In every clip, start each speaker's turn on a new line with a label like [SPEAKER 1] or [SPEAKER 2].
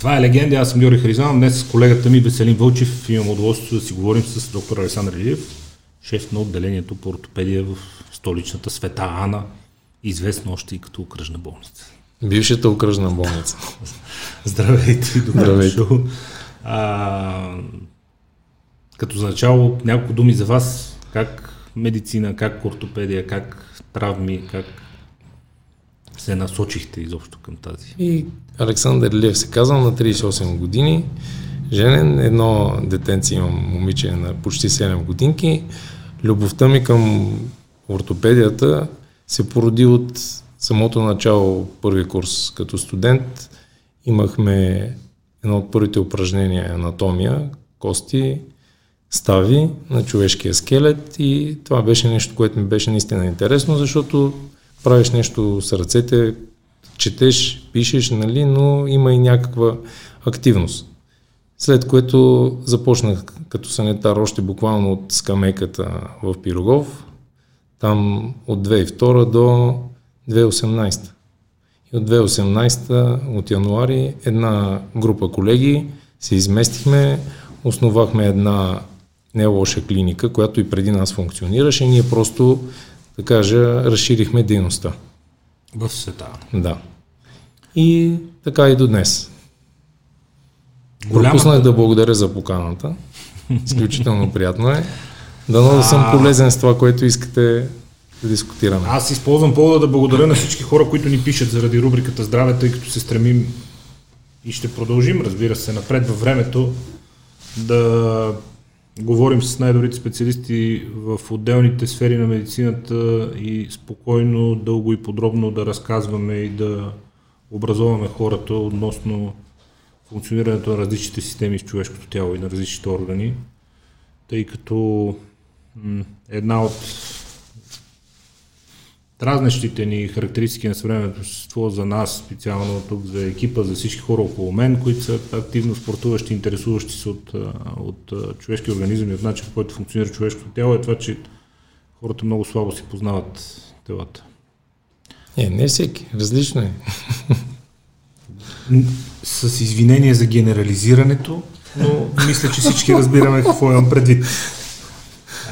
[SPEAKER 1] Това е легенда, аз съм Георги Харизанов. Днес с колегата ми Веселин Вълчев имам удоволствие да си говорим с доктор Александър Илиев, шеф на отделението по ортопедия в столичната Света Ана, известна още и като окръжна болница.
[SPEAKER 2] Бившата окръжна болница.
[SPEAKER 1] Здравейте, добре Здравейте. А, като за начало няколко думи за вас, как медицина, как ортопедия, как травми, как се насочихте изобщо към тази?
[SPEAKER 2] И Александър Лев се казвам на 38 години, женен, едно детенце имам, момиче на почти 7 годинки. Любовта ми към ортопедията се породи от самото начало, първи курс като студент. Имахме едно от първите упражнения анатомия, кости, стави на човешкия скелет и това беше нещо, което ми беше наистина интересно, защото правиш нещо с ръцете, четеш, пишеш, нали, но има и някаква активност. След което започнах като санитар още буквално от скамейката в Пирогов, там от 2002 до 2018. И от 2018, от януари, една група колеги се изместихме, основахме една не лоша клиника, която и преди нас функционираше. Ние просто, да кажа, разширихме дейността.
[SPEAKER 1] В света.
[SPEAKER 2] Да. И така и до днес. Голямата... Пропуснах да благодаря за поканата. Изключително приятно е. Дано да съм полезен с това, което искате да дискутираме.
[SPEAKER 1] Аз използвам повода да благодаря на всички хора, които ни пишат заради рубриката Здраве, тъй като се стремим и ще продължим, разбира се, напред във времето да говорим с най-добрите специалисти в отделните сфери на медицината и спокойно, дълго и подробно да разказваме и да образоваме хората относно функционирането на различните системи в човешкото тяло и на различните органи, тъй като една от дразнещите ни характеристики на съвременното общество за нас, специално тук за екипа, за всички хора около мен, които са активно спортуващи, интересуващи се от, от човешки организъм и от начин, по който функционира човешкото тяло, е това, че хората много слабо си познават телата.
[SPEAKER 2] Не, не всеки. Различно е.
[SPEAKER 1] С извинение за генерализирането, но мисля, че всички разбираме какво имам предвид.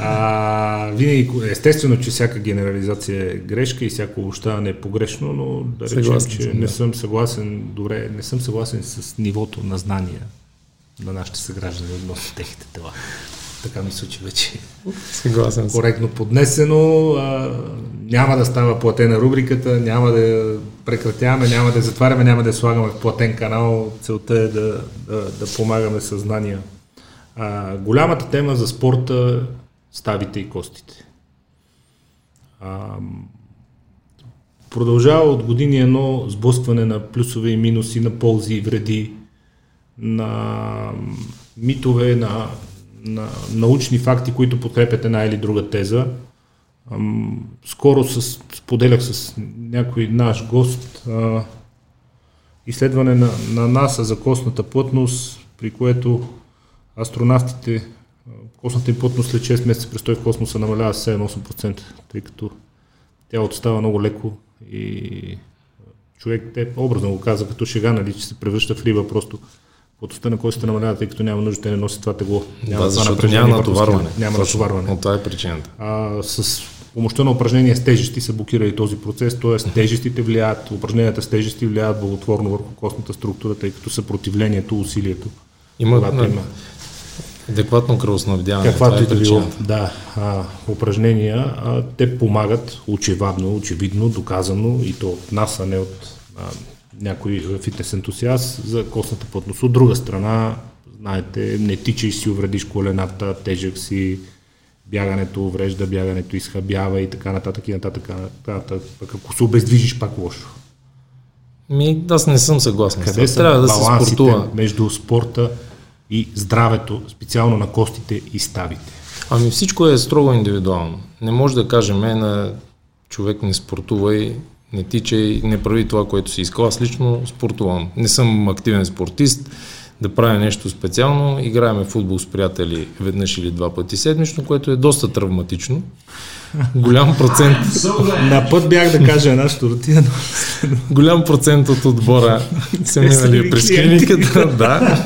[SPEAKER 1] А, винаги, естествено, че всяка генерализация е грешка и всяко обобщаване е погрешно, но да речем, съгласен че съм, не съм съгласен, добре, не съм съгласен с нивото на знания на нашите съграждани относно техните тела. Така мисля, че вече
[SPEAKER 2] Съгласен
[SPEAKER 1] коректно поднесено. А, няма да става платена рубриката, няма да прекратяваме, няма да затваряме, няма да слагаме в платен канал. Целта е да, да, да помагаме съзнания. А, голямата тема за спорта ставите и костите. А, продължава от години едно сблъскване на плюсове и минуси, на ползи и вреди, на митове, на, на научни факти, които подкрепят една или друга теза. Скоро с, споделях с някой наш гост а, изследване на, на НАСА за костната плътност, при което астронавтите костната им плътност след 6 месеца престой в космоса намалява с 7-8%, тъй като тялото става много леко и човек, те образно го каза като шега, нали, че се превръща в риба, просто плътността на костите намалява, тъй като няма нужда, те не носят това тегло.
[SPEAKER 2] Няма да, защото няма натоварване.
[SPEAKER 1] Няма натоварване.
[SPEAKER 2] Но това е причината.
[SPEAKER 1] А, с помощта на упражнения с тежести са блокирали този процес, т.е. тежестите влияят, упражненията с тежести влияят благотворно върху костната структура, тъй като съпротивлението, усилието.
[SPEAKER 2] Има, има Адекватно кръвоснабдяване.
[SPEAKER 1] Каквато е и да било. Да, а, упражнения, а, те помагат очевидно, очевидно, доказано и то от нас, а не от а, някой фитнес ентусиаст за костната плътност. От друга страна, знаете, не тичай си, увредиш колената, тежък си, бягането уврежда, бягането изхабява и така нататък и нататък. нататък. Ако се обездвижиш, пак лошо.
[SPEAKER 2] Ми, аз не съм съгласен.
[SPEAKER 1] Къде са Трябва да се спортува. между спорта и здравето, специално на костите и ставите?
[SPEAKER 2] Ами всичко е строго индивидуално. Не може да кажем е, на човек не спортувай, не тичай, не прави това, което си искал. Аз лично спортувам. Не съм активен спортист, да правя нещо специално. Играеме футбол с приятели веднъж или два пъти седмично, което е доста травматично. Голям процент.
[SPEAKER 1] На път бях да кажа нашата рутина.
[SPEAKER 2] Голям процент от отбора се минали през клиниката. Да.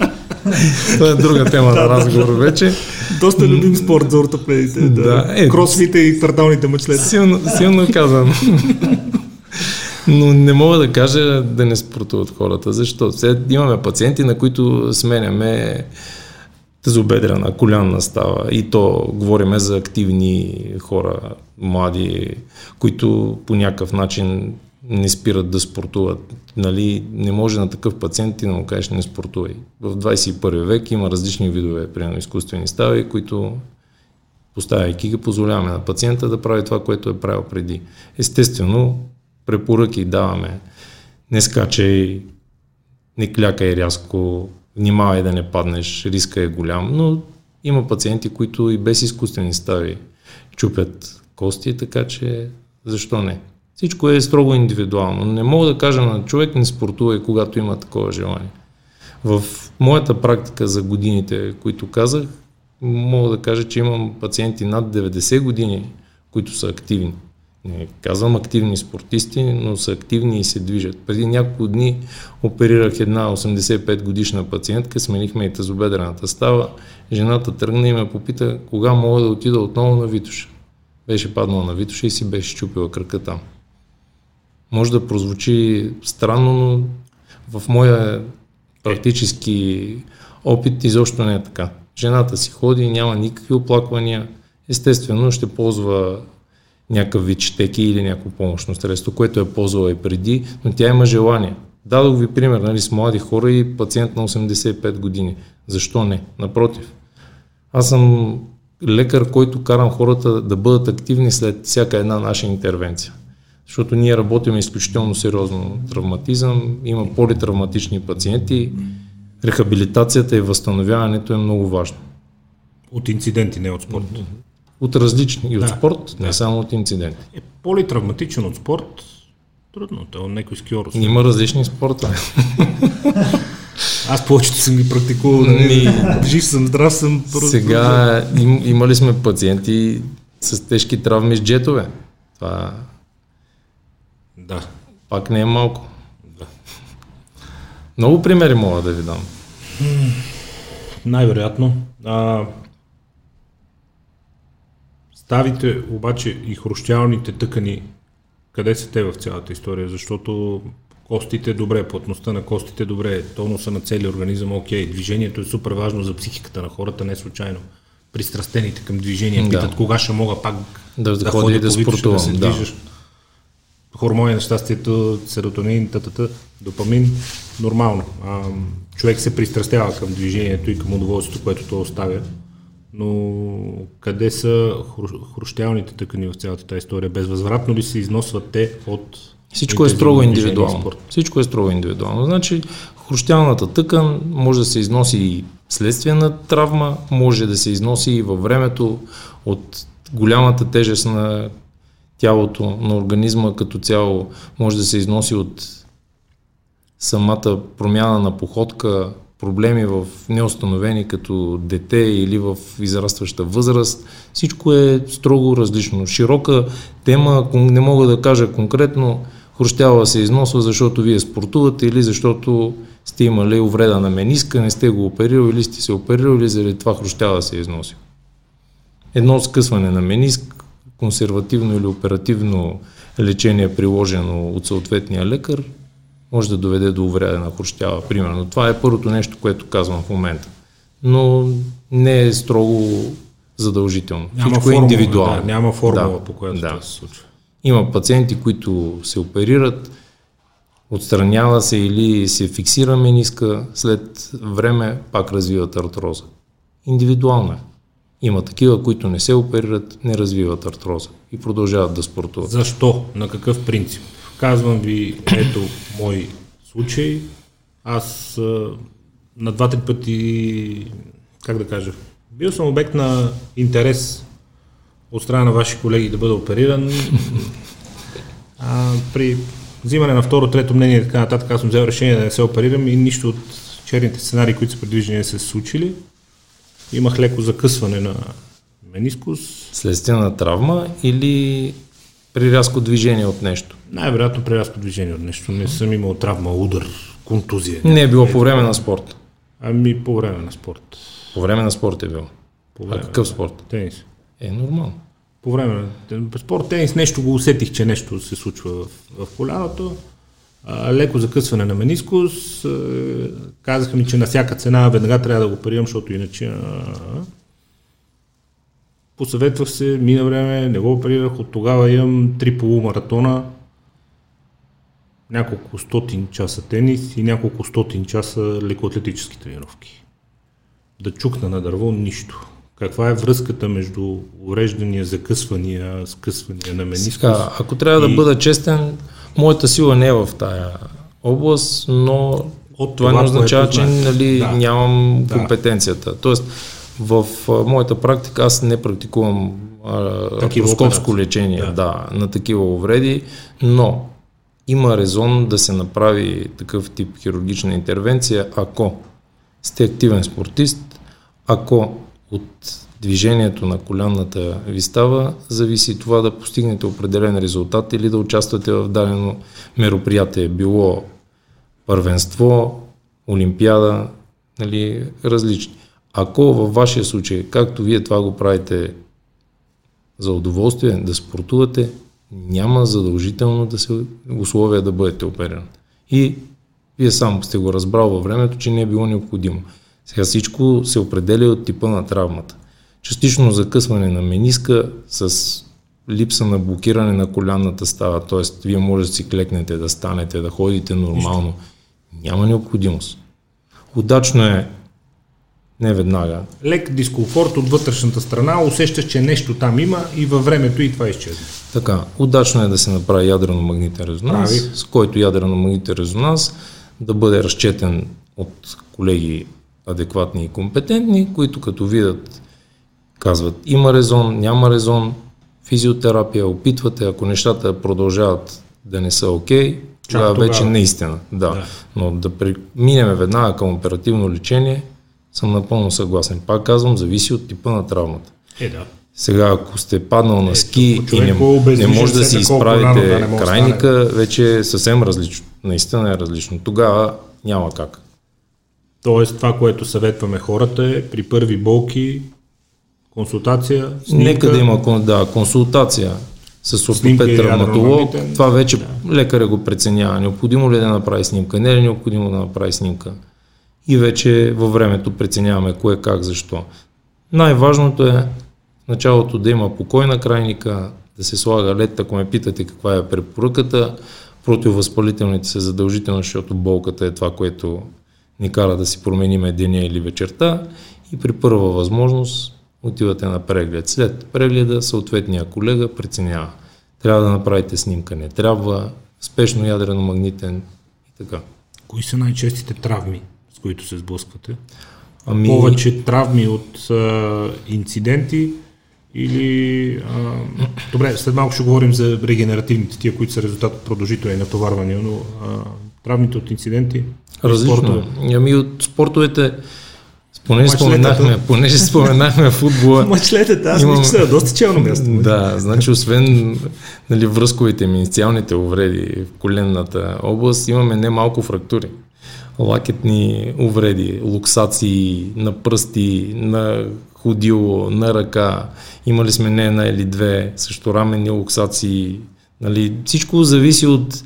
[SPEAKER 2] Това е друга тема на разговор вече.
[SPEAKER 1] Доста любим спорт за ортопедите. Да. Е, Кросфите и кварталните мъчлета.
[SPEAKER 2] Силно, силно казвам. Но не мога да кажа да не спортуват хората. Защо? Сега имаме пациенти, на които сменяме тазобедрена, колянна става. И то говориме за активни хора, млади, които по някакъв начин не спират да спортуват. Нали, не може на такъв пациент ти да му кажеш не спортувай. В 21 век има различни видове, примерно изкуствени стави, които поставяйки ги, позволяваме на пациента да прави това, което е правил преди. Естествено, препоръки даваме. Не скачай, не клякай рязко, внимавай да не паднеш, риска е голям, но има пациенти, които и без изкуствени стави чупят кости, така че защо не? Всичко е строго индивидуално. Не мога да кажа на човек не спортува когато има такова желание. В моята практика за годините, които казах, мога да кажа, че имам пациенти над 90 години, които са активни. Не казвам активни спортисти, но са активни и се движат. Преди няколко дни оперирах една 85 годишна пациентка, сменихме и тазобедрената става. Жената тръгна и ме попита кога мога да отида отново на Витоша. Беше паднала на Витоша и си беше чупила кръка там. Може да прозвучи странно, но в моя практически опит изобщо не е така. Жената си ходи, няма никакви оплаквания. Естествено ще ползва някакъв вид четеки или някакво помощно средство, което е ползвала и преди, но тя има желание. Дадох ви пример нали, с млади хора и пациент на 85 години. Защо не? Напротив. Аз съм лекар, който карам хората да бъдат активни след всяка една наша интервенция. Защото ние работим изключително сериозно травматизъм, има политравматични пациенти, рехабилитацията и възстановяването е много важно.
[SPEAKER 1] От инциденти, не от спорт.
[SPEAKER 2] От различни, и от да, спорт, да. не само от инциденти.
[SPEAKER 1] Е, политравматичен от спорт, трудно, това е някой скиор.
[SPEAKER 2] Има различни спорта.
[SPEAKER 1] Аз повечето съм ги практикувал, нали? жив съм, здрав съм.
[SPEAKER 2] Сега им, имали сме пациенти с тежки травми с джетове. Това
[SPEAKER 1] да.
[SPEAKER 2] пак не е малко. Да. Много примери мога да ви дам.
[SPEAKER 1] Най-вероятно. А, ставите обаче и хрущялните тъкани, къде са те в цялата история? Защото костите добре, плътността на костите добре, тонуса на целия организъм окей, движението е супер важно за психиката на хората, не случайно. Пристрастените към движение питат да. кога ще мога пак
[SPEAKER 2] да, да, да ходя да, спортувам. Да. Да
[SPEAKER 1] хормони на щастието, серотонин, тата, допамин, нормално. А, човек се пристрастява към движението и към удоволствието, което то оставя. Но къде са хрущялните тъкани в цялата тази история? Безвъзвратно ли се износват те от
[SPEAKER 2] всичко е строго индивидуално. Всичко е строго индивидуално. Значи, хрущялната тъкан може да се износи и следствие на травма, може да се износи и във времето от голямата тежест на тялото на организма като цяло може да се износи от самата промяна на походка, проблеми в неустановени като дете или в израстваща възраст. Всичко е строго различно. Широка тема, не мога да кажа конкретно, хрущява се износва, защото вие спортувате или защото сте имали увреда на мениска, не сте го оперирали или сте се оперирали, заради това хрущява се износва. Едно скъсване на мениск консервативно или оперативно лечение, приложено от съответния лекар, може да доведе до увреда на хрущява, примерно. Това е първото нещо, което казвам в момента. Но не е строго задължително.
[SPEAKER 1] Няма Всичко е формула, е индивидуално. Да, няма формула, да, по която да. се случва.
[SPEAKER 2] Има пациенти, които се оперират, отстранява се или се фиксира мениска, след време пак развиват артроза. Индивидуално е. Има такива, които не се оперират, не развиват артроза и продължават да спортуват.
[SPEAKER 1] Защо? На какъв принцип? Казвам ви, ето мой случай. Аз на два-три пъти, как да кажа, бил съм обект на интерес от страна на ваши колеги да бъда опериран. А, при взимане на второ, трето мнение и така нататък, аз съм взел решение да не се оперирам и нищо от черните сценарии, които са предвиждани са се случили. Имах леко закъсване на менискус.
[SPEAKER 2] Следствие на травма или при рязко движение от нещо?
[SPEAKER 1] Най-вероятно при рязко движение от нещо. Не съм имал травма, удар, контузия.
[SPEAKER 2] Не е било по време на спорт.
[SPEAKER 1] Ами по време на спорт.
[SPEAKER 2] По време на спорт е било.
[SPEAKER 1] По
[SPEAKER 2] А какъв спорт?
[SPEAKER 1] Тенис.
[SPEAKER 2] Е, нормално.
[SPEAKER 1] По време на спорт тенис нещо го усетих, че нещо се случва в, в коляното. А, леко закъсване на менискус. А, казаха ми, че на всяка цена веднага трябва да го оперирам, защото иначе... А, посъветвах се, мина време, не го оперирах. От тогава имам три полумаратона, няколко стотин часа тенис и няколко стотин часа лекоатлетически тренировки. Да чукна на дърво нищо. Каква е връзката между увреждания, закъсвания, скъсвания на менискус?
[SPEAKER 2] Сега, ако трябва
[SPEAKER 1] и-
[SPEAKER 2] да бъда честен, моята сила не е в тая област, но
[SPEAKER 1] От
[SPEAKER 2] това,
[SPEAKER 1] това,
[SPEAKER 2] не означава, че нали,
[SPEAKER 1] Да.
[SPEAKER 2] нямам
[SPEAKER 1] Да.
[SPEAKER 2] компетенцията. Тоест, в а, моята практика аз не практикувам
[SPEAKER 1] операции.
[SPEAKER 2] лечение
[SPEAKER 1] Да.
[SPEAKER 2] да. на такива увреди, но има резон да се направи такъв тип хирургична интервенция, ако сте активен спортист, ако от движението на колянната ви става, зависи това да постигнете определен резултат или да участвате в дадено мероприятие, било първенство, олимпиада, нали, различни. Ако във вашия случай, както вие това го правите за удоволствие, да спортувате, няма задължително да се условия да бъдете опериран. И вие сам сте го разбрал във времето, че не е било необходимо. Сега всичко се определя от типа на травмата. Частично закъсване на мениска с липса на блокиране на колянната става, т.е. вие може да си клекнете, да станете, да ходите нормално. Няма необходимост. Удачно е не веднага.
[SPEAKER 1] Лек дискомфорт от вътрешната страна, усещаш, че нещо там има и във времето и това изчезва.
[SPEAKER 2] Така, удачно е да се направи ядрено-магнитен резонанс,
[SPEAKER 1] Прави.
[SPEAKER 2] с който ядрено-магнитен резонанс да бъде разчетен от колеги адекватни и компетентни, които като видят, казват има резон, няма резон, физиотерапия, опитвате, ако нещата продължават да не са окей, тогава
[SPEAKER 1] тогава.
[SPEAKER 2] вече наистина, да.
[SPEAKER 1] Да.
[SPEAKER 2] да. Но да преминем веднага към оперативно лечение, съм напълно съгласен. Пак казвам, зависи от типа на травмата.
[SPEAKER 1] Е, да.
[SPEAKER 2] Сега, ако сте паднал на ски и не, не може да си
[SPEAKER 1] да
[SPEAKER 2] изправите
[SPEAKER 1] не да
[SPEAKER 2] крайника, вече е съвсем различно. Наистина е различно. Тогава няма как.
[SPEAKER 1] Тоест, това, което съветваме хората е при първи болки, консултация, снимка,
[SPEAKER 2] Нека да има да, консултация с ортопед травматолог. Това вече да. лекаря го преценява. Необходимо ли е да направи снимка, не е ли необходимо да направи снимка. И вече във времето преценяваме кое, как, защо. Най-важното е в началото да има покой на крайника, да се слага лед, ако ме питате каква е препоръката. Противовъзпалителните са задължително, защото болката е това, което ни кара да си промениме деня или вечерта. И при първа възможност отивате на преглед. След прегледа съответния колега преценява. Трябва да направите снимка, не трябва, спешно ядрено-магнитен и така.
[SPEAKER 1] Кои са най-честите травми, с които се сблъсквате?
[SPEAKER 2] Ами,
[SPEAKER 1] Повече травми от а, инциденти или... А, добре, след малко ще говорим за регенеративните, тия, които са резултат от продължителни натоварвания, но а, травмите от инциденти...
[SPEAKER 2] различно.
[SPEAKER 1] спортове.
[SPEAKER 2] е. Ами от спортовете, понеже споменахме, понеже споменахме футбола,
[SPEAKER 1] Мачлетата, аз
[SPEAKER 2] Имам-
[SPEAKER 1] мисля, че са на доста челно място.
[SPEAKER 2] Да, значи освен нали, връзковите минициалните увреди в коленната област, имаме немалко фрактури. Лакетни увреди, луксации на пръсти, на ходило, на ръка. Имали сме не една или две, също раменни луксации. Нали, всичко зависи от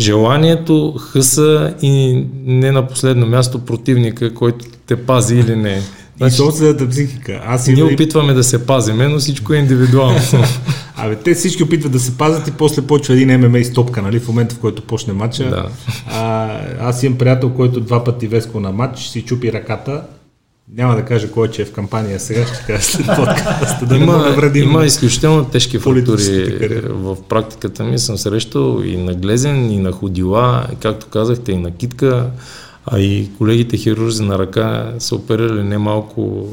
[SPEAKER 2] желанието, хъса и не на последно място противника, който те пази или не.
[SPEAKER 1] И собствената психика. Аз
[SPEAKER 2] Ние
[SPEAKER 1] и
[SPEAKER 2] опитваме да се пазиме, но всичко е индивидуално.
[SPEAKER 1] Абе, те всички опитват да се пазят и после почва един ММА стопка, нали, в момента в който почне матча.
[SPEAKER 2] Да.
[SPEAKER 1] А, аз имам приятел, който два пъти веско на матч, си чупи ръката. Няма да кажа кой че е в кампания сега, ще кажа след подкаста, да не
[SPEAKER 2] има,
[SPEAKER 1] навредим.
[SPEAKER 2] има изключително тежки
[SPEAKER 1] кариера.
[SPEAKER 2] в практиката ми. Съм срещал и на глезен, и на ходила, както казахте, и на китка, а и колегите хирурзи на ръка са оперирали немалко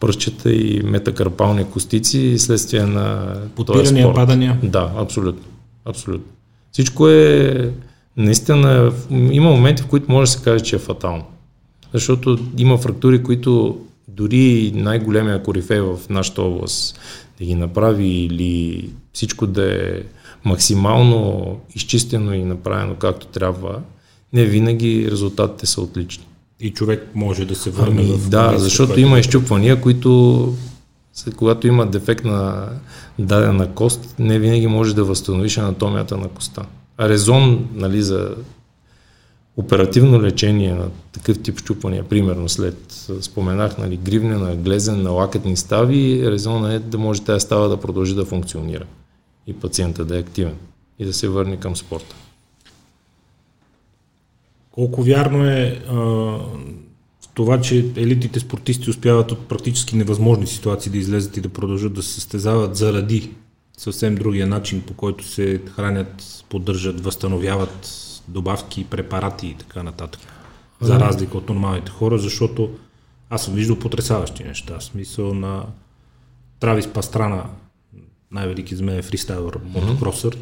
[SPEAKER 2] пръщета и метакарпални костици следствие на този
[SPEAKER 1] Подпирания,
[SPEAKER 2] спорт.
[SPEAKER 1] падания.
[SPEAKER 2] Да, абсолютно. абсолютно. Всичко е наистина, има моменти, в които може да се каже, че е фатално. Защото има фрактури, които дори най-големия корифей в нашата област да ги направи или всичко да е максимално изчистено и направено както трябва, не винаги резултатите са отлични.
[SPEAKER 1] И човек може да се върне ами,
[SPEAKER 2] в... Да, защото има изчупвания, които когато има дефект на дадена кост, не винаги може да възстановиш анатомията на коста. А резон нали, за оперативно лечение на такъв тип щупвания, примерно след, споменах, нали, гривнена, глезен, на лакетни стави, резон е да може тази става да продължи да функционира и пациента да е активен и да се върне към спорта.
[SPEAKER 1] Колко вярно е а, това, че елитните спортисти успяват от практически невъзможни ситуации да излезат и да продължат да се състезават заради съвсем другия начин, по който се хранят, поддържат, възстановяват добавки, препарати и така нататък. За разлика от нормалните хора, защото аз съм виждал потрясаващи неща. В смисъл на Травис Пастрана, най-велики за мен е фристайлър, мотокросър.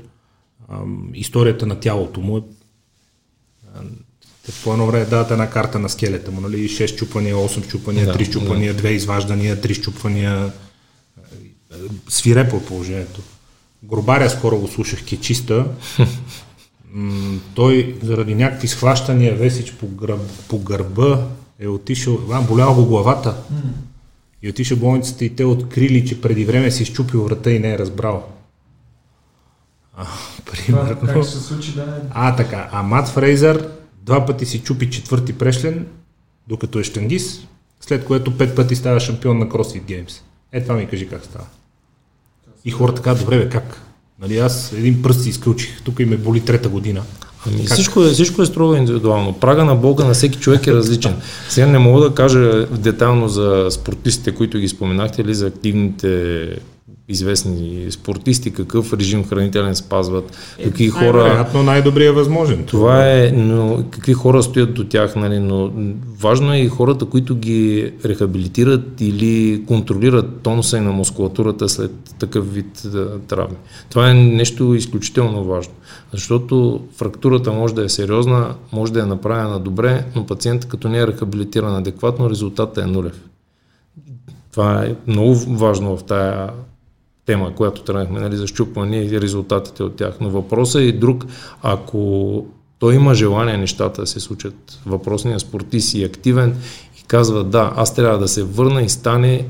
[SPEAKER 1] Историята на тялото му е по едно време дават една карта на скелета му, нали? 6 чупания, 8 чупания, да, 3 чупания, да. 2 изваждания, 3 чупания. Свирепо положението. Гробаря скоро го слушах кечиста. той заради някакви схващания весич по, гръб, по гърба е отишъл, вам болял го главата. И отиша в болницата и те открили, че преди време си изчупил врата и не е разбрал.
[SPEAKER 3] А, примерно. Това, как се случи да
[SPEAKER 1] А, така. А Мат Фрейзър Два пъти си чупи четвърти прешлен, докато е штангис, след което пет пъти става шампион на CrossFit Games. Е, това ми кажи как става. И хората така, добре бе, как? Нали, аз един пръст си изкълчих, тук и ме боли трета година.
[SPEAKER 2] Ами всичко, е, всичко е строго индивидуално. Прага на Бога на всеки човек е различен. Сега не мога да кажа детално за спортистите, които ги споменахте, или за активните известни спортисти, какъв режим хранителен спазват,
[SPEAKER 1] е, какви хора... Вероятно най-добрия възможен.
[SPEAKER 2] Това е, но какви хора стоят до тях, нали, но важно е и хората, които ги рехабилитират или контролират тонуса и на мускулатурата след такъв вид травми. Това е нещо изключително важно, защото фрактурата може да е сериозна, може да е направена добре, но пациентът като не е рехабилитиран адекватно, резултатът е нулев. Това е много важно в тая тема, която тръгнахме, нали, за щупване и резултатите от тях. Но въпросът е и друг. Ако той има желание нещата да се случат, въпросният спортист и активен и казва да, аз трябва да се върна и стане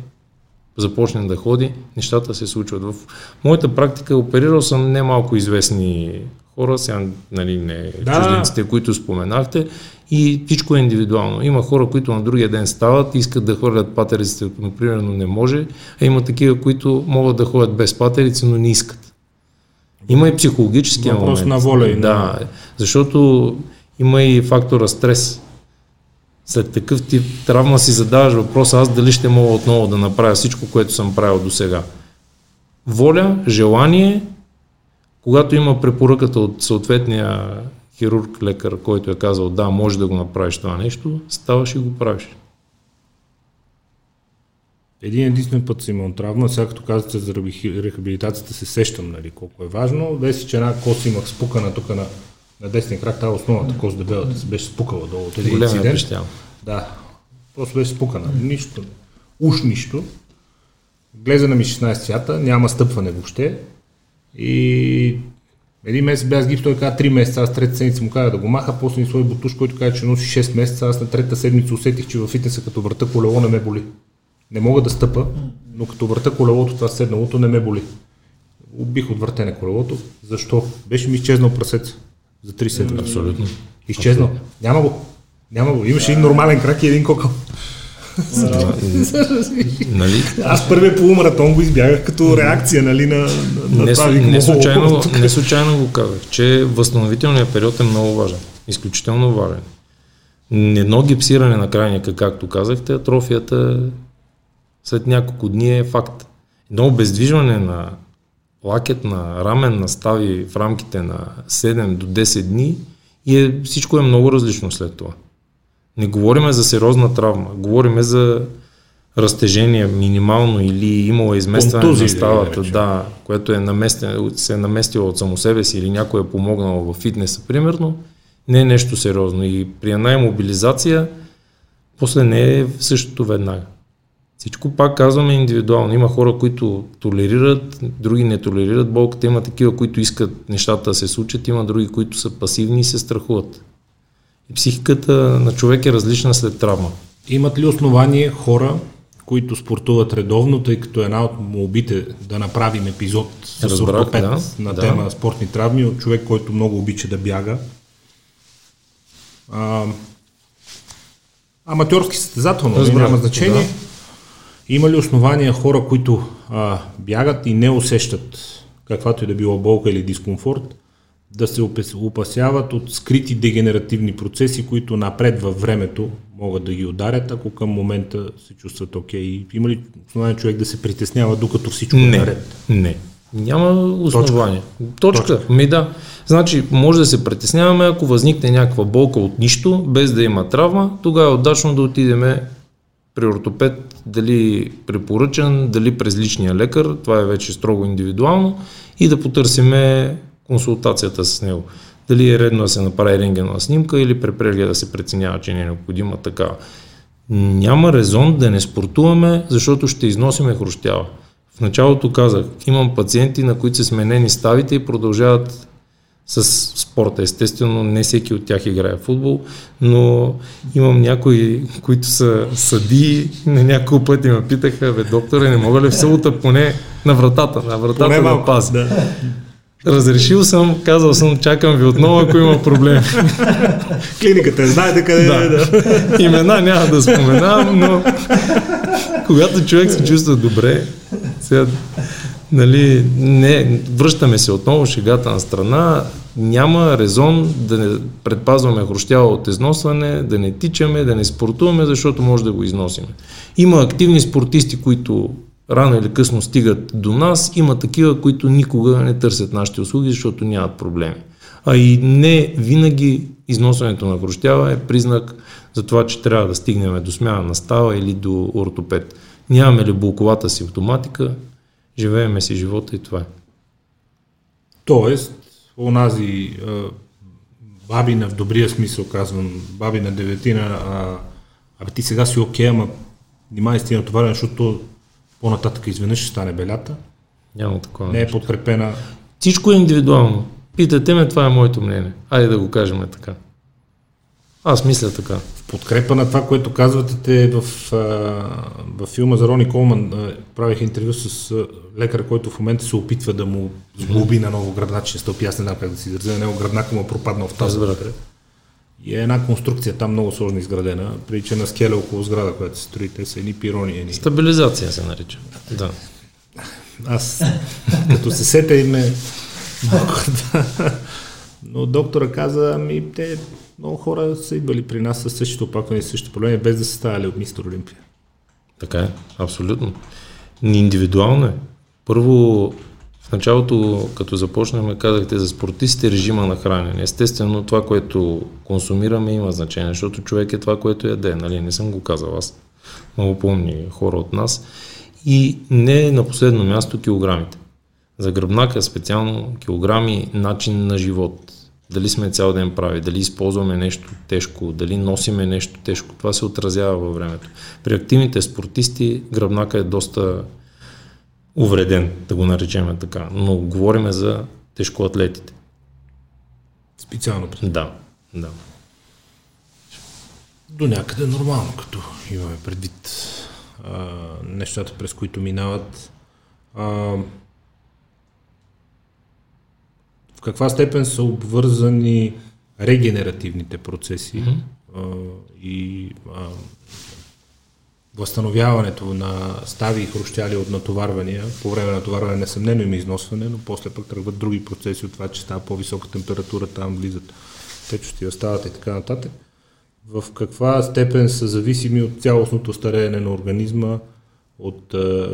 [SPEAKER 2] започне да ходи, нещата се случват. В моята практика оперирал съм немалко известни хора, сега нали, не да. чужденците, които споменахте, и всичко е индивидуално. Има хора, които на другия ден стават, искат да хвърлят патериците, но примерно не може, а има такива, които могат да ходят без патерици, но не искат. Има и психологически Въпрос момент.
[SPEAKER 1] на воля. И
[SPEAKER 2] да, защото има и фактора стрес. След такъв тип травма си задаваш въпроса, аз дали ще мога отново да направя всичко, което съм правил до сега. Воля, желание, когато има препоръката от съответния хирург, лекар, който е казал да, може да го направиш това нещо, ставаш и го правиш.
[SPEAKER 1] Един единствен път си имал травма, сега като казвате за рехабилитацията се сещам нали, колко е важно. Деси, че една кост имах спукана тук на, на десния крак, тази основната кост дебелата се беше спукала долу от един инцидент. Да, просто беше спукана. Нищо, уж нищо. Глезена ми 16 цвята, няма стъпване въобще. И един месец бях с гипс, той каза 3 месеца, аз трета седмица му каза да го маха, после ми свой бутуш, който каза, че носи 6 месеца, аз на трета седмица усетих, че във фитнеса като върта колело не ме боли. Не мога да стъпа, но като върта колелото, това седналото не ме боли. Убих от въртене колелото. Защо? Беше ми изчезнал прасец за 3 седмици.
[SPEAKER 2] Абсолютно.
[SPEAKER 1] Изчезнал. Няма го. Няма го. Имаше един нормален крак и един кокъл нали? Аз първият полумаратон го избягах като реакция нали, на, на
[SPEAKER 2] не, това. Не случайно, не случайно го казах, че възстановителният период е много важен. Изключително важен. Едно гипсиране на крайника, както казахте, атрофията след няколко дни е факт. Едно обездвижване на лакет, на рамен, на стави в рамките на 7 до 10 дни и е, всичко е много различно след това. Не говориме за сериозна травма, говориме за разтежение минимално или имало изместване на ставата, да, което е наместен, се е наместило от само себе си или някой е помогнал в фитнеса, примерно, не е нещо сериозно. И при една имобилизация После не е същото веднага. Всичко пак казваме индивидуално. Има хора, които толерират, други не толерират болката, има такива, които искат нещата да се случат, има други, които са пасивни и се страхуват. И психиката на човек е различна след травма.
[SPEAKER 1] Имат ли основание хора, които спортуват редовно, тъй като една от молбите да направим епизод с Разбрах, да, на да. тема спортни травми от човек, който много обича да бяга. А, аматьорски състезателно, Разбрах, няма значение. Да. Има ли основания хора, които а, бягат и не усещат каквато и да било болка или дискомфорт, да се опасяват от скрити дегенеративни процеси, които напред във времето могат да ги ударят, ако към момента се чувстват окей. Има ли основание човек да се притеснява, докато всичко
[SPEAKER 2] не,
[SPEAKER 1] е наред?
[SPEAKER 2] Не. Няма основание. Точка. Точка. Ми да. Значи, може да се притесняваме, ако възникне някаква болка от нищо, без да има травма, тогава е удачно да отидеме при ортопед, дали препоръчан, дали през личния лекар, това е вече строго индивидуално, и да потърсиме консултацията с него. Дали е редно да се направи рентгенова снимка или при прегледа да се преценява, че не е необходима такава. Няма резон да не спортуваме, защото ще износиме хрущява. В началото казах, имам пациенти, на които са сменени ставите и продължават с спорта. Естествено, не всеки от тях играе футбол, но имам някои, които са съди, на няколко пъти ме питаха, бе, докторе, не мога ли в селата поне на вратата, на вратата поне да пази. Да. Разрешил съм, казал съм, чакам ви отново, ако има проблем.
[SPEAKER 1] Клиниката е, знаете къде да. е.
[SPEAKER 2] Да. Имена няма да споменавам, но когато човек се чувства добре, сега, нали, не, връщаме се отново шегата на страна, няма резон да не предпазваме хрущява от износване, да не тичаме, да не спортуваме, защото може да го износиме. Има активни спортисти, които рано или късно стигат до нас, има такива, които никога не търсят нашите услуги, защото нямат проблеми. А и не винаги износването на хрущява е признак за това, че трябва да стигнем до смяна на става или до ортопед. Нямаме ли булковата симптоматика, живееме си живота и това е.
[SPEAKER 1] Тоест, онази бабина, в добрия смисъл казвам, бабина деветина, а, абе ти сега си окей, ама внимай си ти натоварен, защото по-нататък изведнъж ще стане белята.
[SPEAKER 2] Няма такова.
[SPEAKER 1] Не е подкрепена.
[SPEAKER 2] Всичко е индивидуално. Питате ме, това е моето мнение. Айде да го кажем така. Аз мисля така.
[SPEAKER 1] В подкрепа на това, което казвате те в, в филма за Рони Колман, правих интервю с лекар, който в момента се опитва да му сглоби на ново гръбначен стълб. Аз не знам как да си изразя, на него гръбнака му е пропаднал в тази. И е една конструкция там много сложно изградена, прилича на скеля около сграда, която се строи. Те са едни пирони. Едни...
[SPEAKER 2] Стабилизация се нарича. Да.
[SPEAKER 1] Аз, като се сета име, но доктора каза, ами те много хора са идвали при нас с същото опакване и същото проблеми, без да са ставали от мистер Олимпия.
[SPEAKER 2] Така е, абсолютно. Индивидуално е. Първо, в началото, като започнем, казахте за спортистите режима на хранене. Естествено, това, което консумираме, има значение, защото човек е това, което яде. Нали? Не съм го казал аз. Много помни хора от нас. И не на последно място килограмите. За гръбнака специално килограми, начин на живот. Дали сме цял ден прави, дали използваме нещо тежко, дали носиме нещо тежко. Това се отразява във времето. При активните спортисти гръбнака е доста увреден, да го наречем така. Но говориме за тежкоатлетите.
[SPEAKER 1] Специално.
[SPEAKER 2] Да, да.
[SPEAKER 1] До някъде нормално, като имаме предвид а, нещата, през които минават. А, в каква степен са обвързани регенеративните процеси mm-hmm. а, и а, възстановяването на стави и хрущяли от натоварвания, по време на натоварване несъмнено има износване, но после пък тръгват други процеси от това, че става по-висока температура, там влизат течности, остават и така нататък. В каква степен са зависими от цялостното стареене на организма, от а,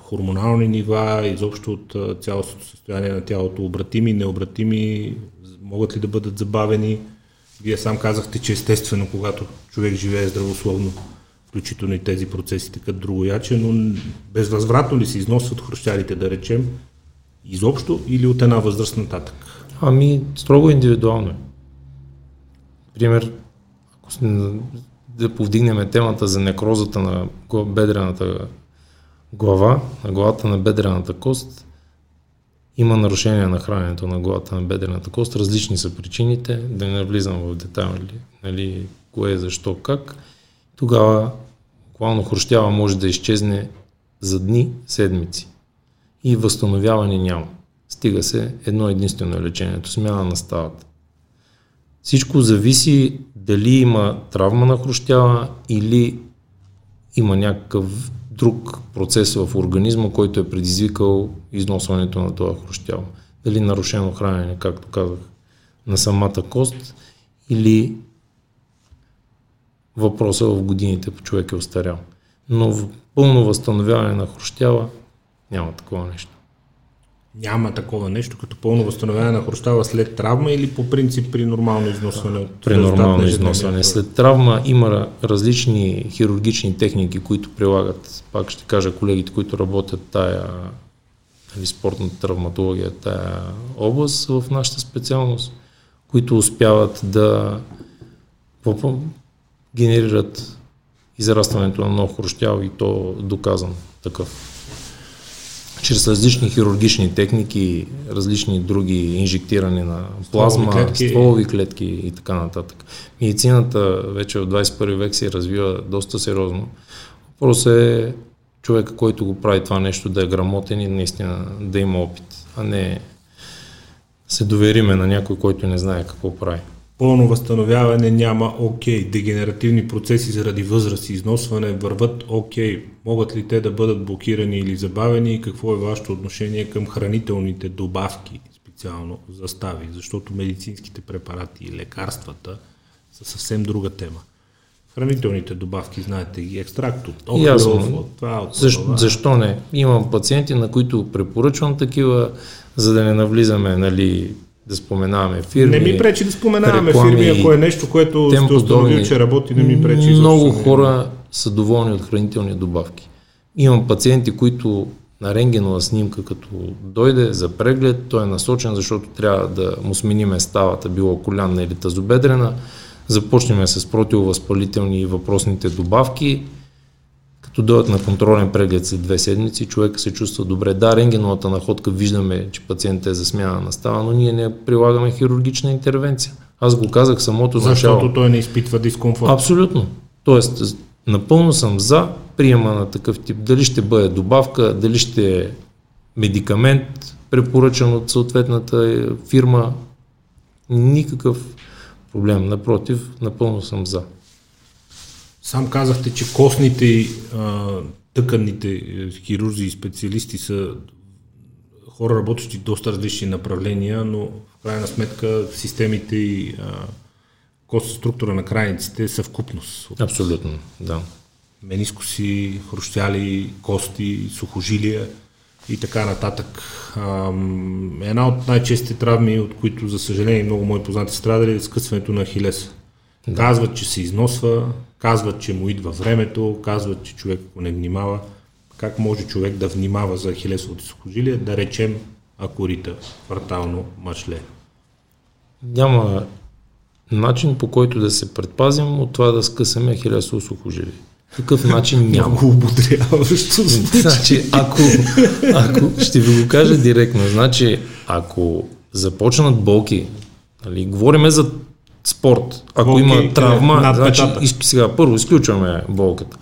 [SPEAKER 1] хормонални нива, изобщо от а, цялостното състояние на тялото, обратими, необратими, могат ли да бъдат забавени? Вие сам казахте, че естествено, когато човек живее здравословно, включително и тези процеси такът другояче, но безвъзвратно ли се износват хрущярите, да речем, изобщо или от една възраст нататък?
[SPEAKER 2] Ами, строго индивидуално е. Пример, ако да повдигнем темата за некрозата на бедрената глава, на главата на бедрената кост, има нарушение на храненето на главата на бедрената кост. Различни са причините, да не навлизам в детайли, нали, кое, защо, как. Тогава буквално хрущява може да изчезне за дни, седмици. И възстановяване няма. Стига се едно единствено лечението, смяна на ставата. Всичко зависи дали има травма на хрущява или има някакъв друг процес в организма, който е предизвикал износването на това хрущяло. Дали нарушено хранене, както казах, на самата кост или въпроса в годините по човек е остарял. Но в пълно възстановяване на хрущяла няма такова нещо.
[SPEAKER 1] Няма такова нещо, като пълно възстановяване на хрущава след травма или по принцип при нормално износване?
[SPEAKER 2] При нормално износване. След травма има различни хирургични техники, които прилагат, пак ще кажа колегите, които работят тая нали, спортната травматология, тая област в нашата специалност, които успяват да генерират израстването на нов хрущял и то доказан такъв чрез различни хирургични техники, различни други инжектиране на плазма, стволови клетки, стволови клетки и така нататък. Медицината вече в 21 век се развива доста сериозно. Въпросът е човека, който го прави това нещо, да е грамотен и наистина да има опит, а не се довериме на някой, който не знае какво прави
[SPEAKER 1] пълно възстановяване няма окей. Okay. Дегенеративни процеси заради възраст и износване върват окей. Okay. Могат ли те да бъдат блокирани или забавени и какво е вашето отношение към хранителните добавки, специално застави, защото медицинските препарати и лекарствата са съвсем друга тема. Хранителните добавки, знаете ги, екстракт от
[SPEAKER 2] охлюров, от това, от защо, това. Защо не? Имам пациенти, на които препоръчвам такива, за да не навлизаме нали, да споменаваме фирми.
[SPEAKER 1] Не ми пречи да споменаваме реклами, фирми, ако е нещо, което сте установил, че работи, не ми пречи.
[SPEAKER 2] Много хора са доволни от хранителни добавки. Имам пациенти, които на рентгенова снимка, като дойде за преглед, той е насочен, защото трябва да му смениме ставата, било колянна или тазобедрена. Започнем с противовъзпалителни и въпросните добавки като дойдат на контролен преглед след две седмици, човека се чувства добре. Да, рентгеновата находка виждаме, че пациентът е за смяна на става, но ние не прилагаме хирургична интервенция. Аз го казах самото
[SPEAKER 1] Защото
[SPEAKER 2] начало.
[SPEAKER 1] Защото той не изпитва дискомфорт.
[SPEAKER 2] Абсолютно. Тоест, напълно съм за приема на такъв тип. Дали ще бъде добавка, дали ще е медикамент, препоръчан от съответната фирма. Никакъв проблем. Напротив, напълно съм за.
[SPEAKER 1] Сам казахте, че костните и тъканните е, хирурзи и специалисти са хора, работещи доста различни направления, но в крайна сметка системите и костна структура на крайниците е съвкупност.
[SPEAKER 2] Абсолютно, да.
[SPEAKER 1] Менискоси, хрущяли, кости, сухожилия и така нататък. Една от най-честите травми, от които, за съжаление, много мои познати страдали, е скъсването на хилеса. Да. Казват, че се износва, казват, че му идва времето, казват, че човек ако не внимава. Как може човек да внимава за хилесовото сухожилие, да речем акорита, фартално мачле?
[SPEAKER 2] Няма начин по който да се предпазим от това да скъсаме хилесово сухожилие. Такъв начин няма.
[SPEAKER 1] Много ободряващо
[SPEAKER 2] Значи, ако, ако, ще ви го кажа директно, значи, ако започнат болки, нали, говориме за спорт. Ако Болки, има травма, значи сега първо изключваме болката.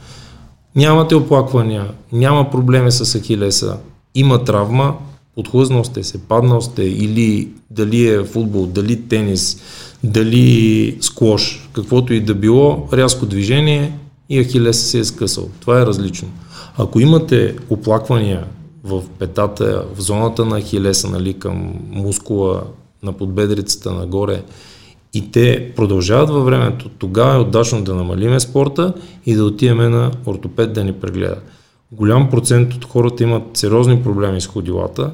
[SPEAKER 2] Нямате оплаквания, няма проблеми с ахилеса, има травма, подхлъзнал сте се, паднал сте или дали е футбол, дали тенис, дали сквош, каквото и да било, рязко движение и ахилеса се е скъсал. Това е различно. Ако имате оплаквания в петата, в зоната на ахилеса, нали, към мускула на подбедрицата нагоре, и те продължават във времето. Тогава е удачно да намалиме спорта и да отиваме на ортопед да ни прегледа. Голям процент от хората имат сериозни проблеми с ходилата.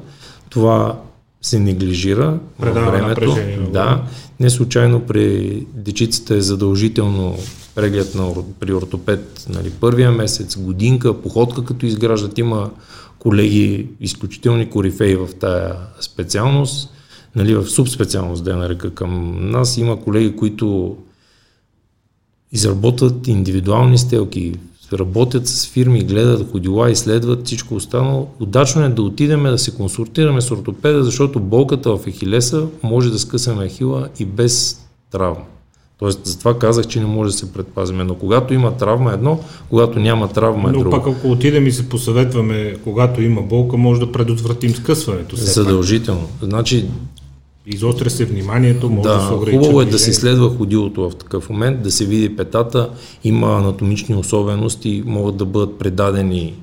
[SPEAKER 2] Това се неглижира
[SPEAKER 1] Предава
[SPEAKER 2] времето. Да, не случайно при дечицата е задължително преглед на, при ортопед нали, първия месец, годинка, походка като изграждат. Има колеги, изключителни корифеи в тая специалност нали, в субспециалност, да нарека към нас, има колеги, които изработват индивидуални стелки, работят с фирми, гледат ходила, изследват всичко останало. Удачно е да отидем да се консултираме с ортопеда, защото болката в ехилеса може да скъсаме ехила и без травма. Тоест, затова казах, че не може да се предпазиме. Но когато има травма едно, когато няма травма е
[SPEAKER 1] Но
[SPEAKER 2] друго.
[SPEAKER 1] пак ако отидем и се посъветваме, когато има болка, може да предотвратим скъсването.
[SPEAKER 2] Задължително. Значи,
[SPEAKER 1] Изостря се вниманието, може да,
[SPEAKER 2] да,
[SPEAKER 1] се ограничи.
[SPEAKER 2] хубаво е да се изследва ходилото в такъв момент, да се види петата, има анатомични особености, могат да бъдат предадени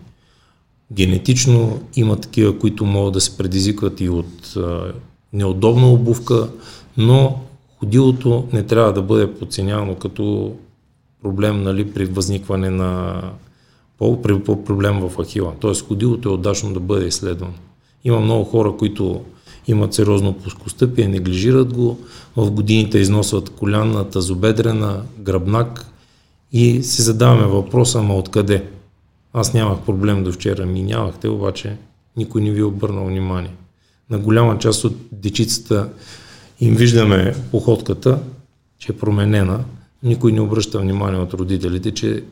[SPEAKER 2] генетично, има такива, които могат да се предизвикват и от а, неудобна обувка, но ходилото не трябва да бъде подценявано като проблем нали, при възникване на по, при, по проблем в ахила. Тоест ходилото е удачно да бъде изследвано. Има много хора, които имат сериозно плоскостъпие, неглижират го, в годините износват коляна, тазобедрена, гръбнак и си задаваме въпроса, ама откъде? Аз нямах проблем до вчера, ми нямахте, обаче никой не ви е обърнал внимание. На голяма част от дечицата им виждаме походката, че е променена, никой не обръща внимание от родителите, че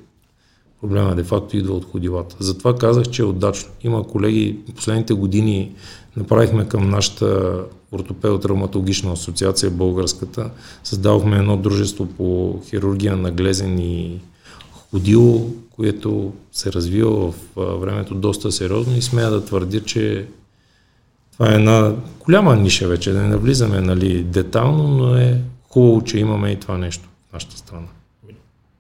[SPEAKER 2] проблема де-факто идва от ходилата. Затова казах, че е удачно. Има колеги, последните години направихме към нашата ортопедо-травматологична асоциация, българската, създадохме едно дружество по хирургия на глезен и ходило, което се развива в времето доста сериозно и смея да твърдя, че това е една голяма ниша вече, да не навлизаме нали, детално, но е хубаво, че имаме и това нещо в нашата страна.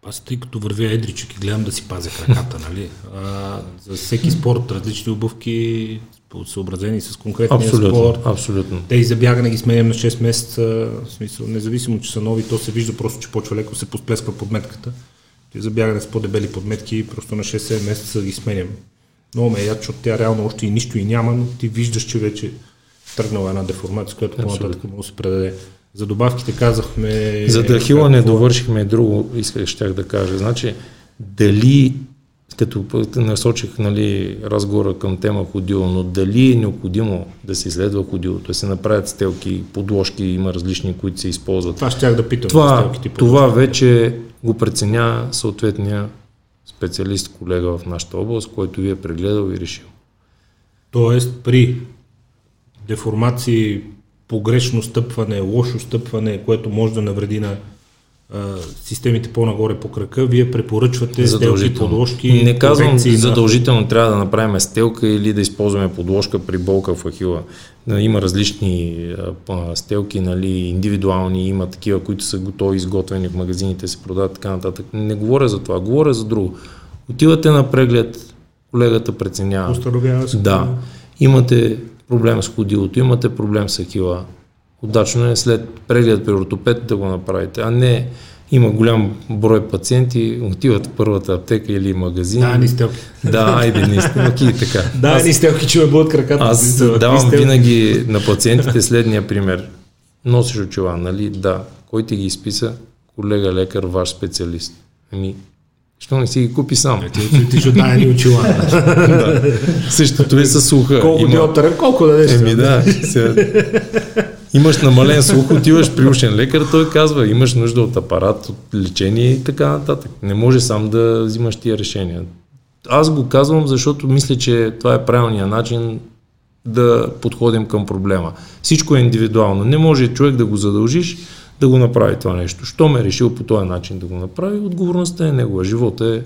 [SPEAKER 1] Аз тъй като вървя едричък и гледам да си пазя краката, нали? А, за всеки спорт различни обувки, съобразени с конкретния
[SPEAKER 2] Абсолютно,
[SPEAKER 1] спорт.
[SPEAKER 2] абсолютно.
[SPEAKER 1] Те и за бягане ги сменям на 6 месеца, в смисъл, независимо, че са нови, то се вижда просто, че почва леко се посплесква подметката. Те за бягане с по-дебели подметки, просто на 6-7 месеца ги сменям. Много ме е яд, защото тя реално още и нищо и няма, но ти виждаш, че вече тръгнала една деформация, която по-нататък може да се предаде. За добавките казахме...
[SPEAKER 2] За да хила не довършихме друго, исках, щях да кажа. Значи, дали, като насочих нали, разговора към тема ходило, но дали е необходимо да се изследва ходилото, да се направят стелки, подложки, има различни, които се използват.
[SPEAKER 1] Това щях да питам.
[SPEAKER 2] Това, това вече го преценя съответния специалист, колега в нашата област, който ви е прегледал и решил.
[SPEAKER 1] Тоест при деформации, погрешно стъпване, лошо стъпване, което може да навреди на системите по-нагоре по крака, вие препоръчвате стелки, подложки,
[SPEAKER 2] Не казвам задължително трябва да направим стелка или да използваме подложка при болка в ахила. Има различни стелки, нали, индивидуални, има такива, които са готови, изготвени в магазините, се продават така нататък. Не говоря за това, говоря за друго. Отивате на преглед, колегата преценява.
[SPEAKER 1] Установява се.
[SPEAKER 2] Да, имате проблем с ходилото, имате проблем с ахила. Удачно е след преглед при ортопед да го направите, а не има голям брой пациенти, отиват в първата аптека или магазин.
[SPEAKER 1] Да, ни стелки.
[SPEAKER 2] Да, айде, не снимки и така.
[SPEAKER 1] Да,
[SPEAKER 2] аз,
[SPEAKER 1] ни стелки, че ме бъдат краката.
[SPEAKER 2] аз давам
[SPEAKER 1] стелки?
[SPEAKER 2] винаги на пациентите следния пример. Носиш очила, нали? Да. Кой ти ги изписа? Колега лекар, ваш специалист. Ами, що не си ги купи сам?
[SPEAKER 1] Ти, ти, ти ще дай ни очила.
[SPEAKER 2] да. Същото е с слуха.
[SPEAKER 1] Колко
[SPEAKER 2] Има-
[SPEAKER 1] диоптрен, колко да дадеш?
[SPEAKER 2] Еми да, сега, имаш намален слух, отиваш при ушен лекар, той казва, имаш нужда от апарат, от лечение и така нататък. Не може сам да взимаш тия решения. Аз го казвам, защото мисля, че това е правилният начин да подходим към проблема. Всичко е индивидуално. Не може човек да го задължиш да го направи това нещо. Що ме е решил по този начин да го направи, отговорността е негова. Живота е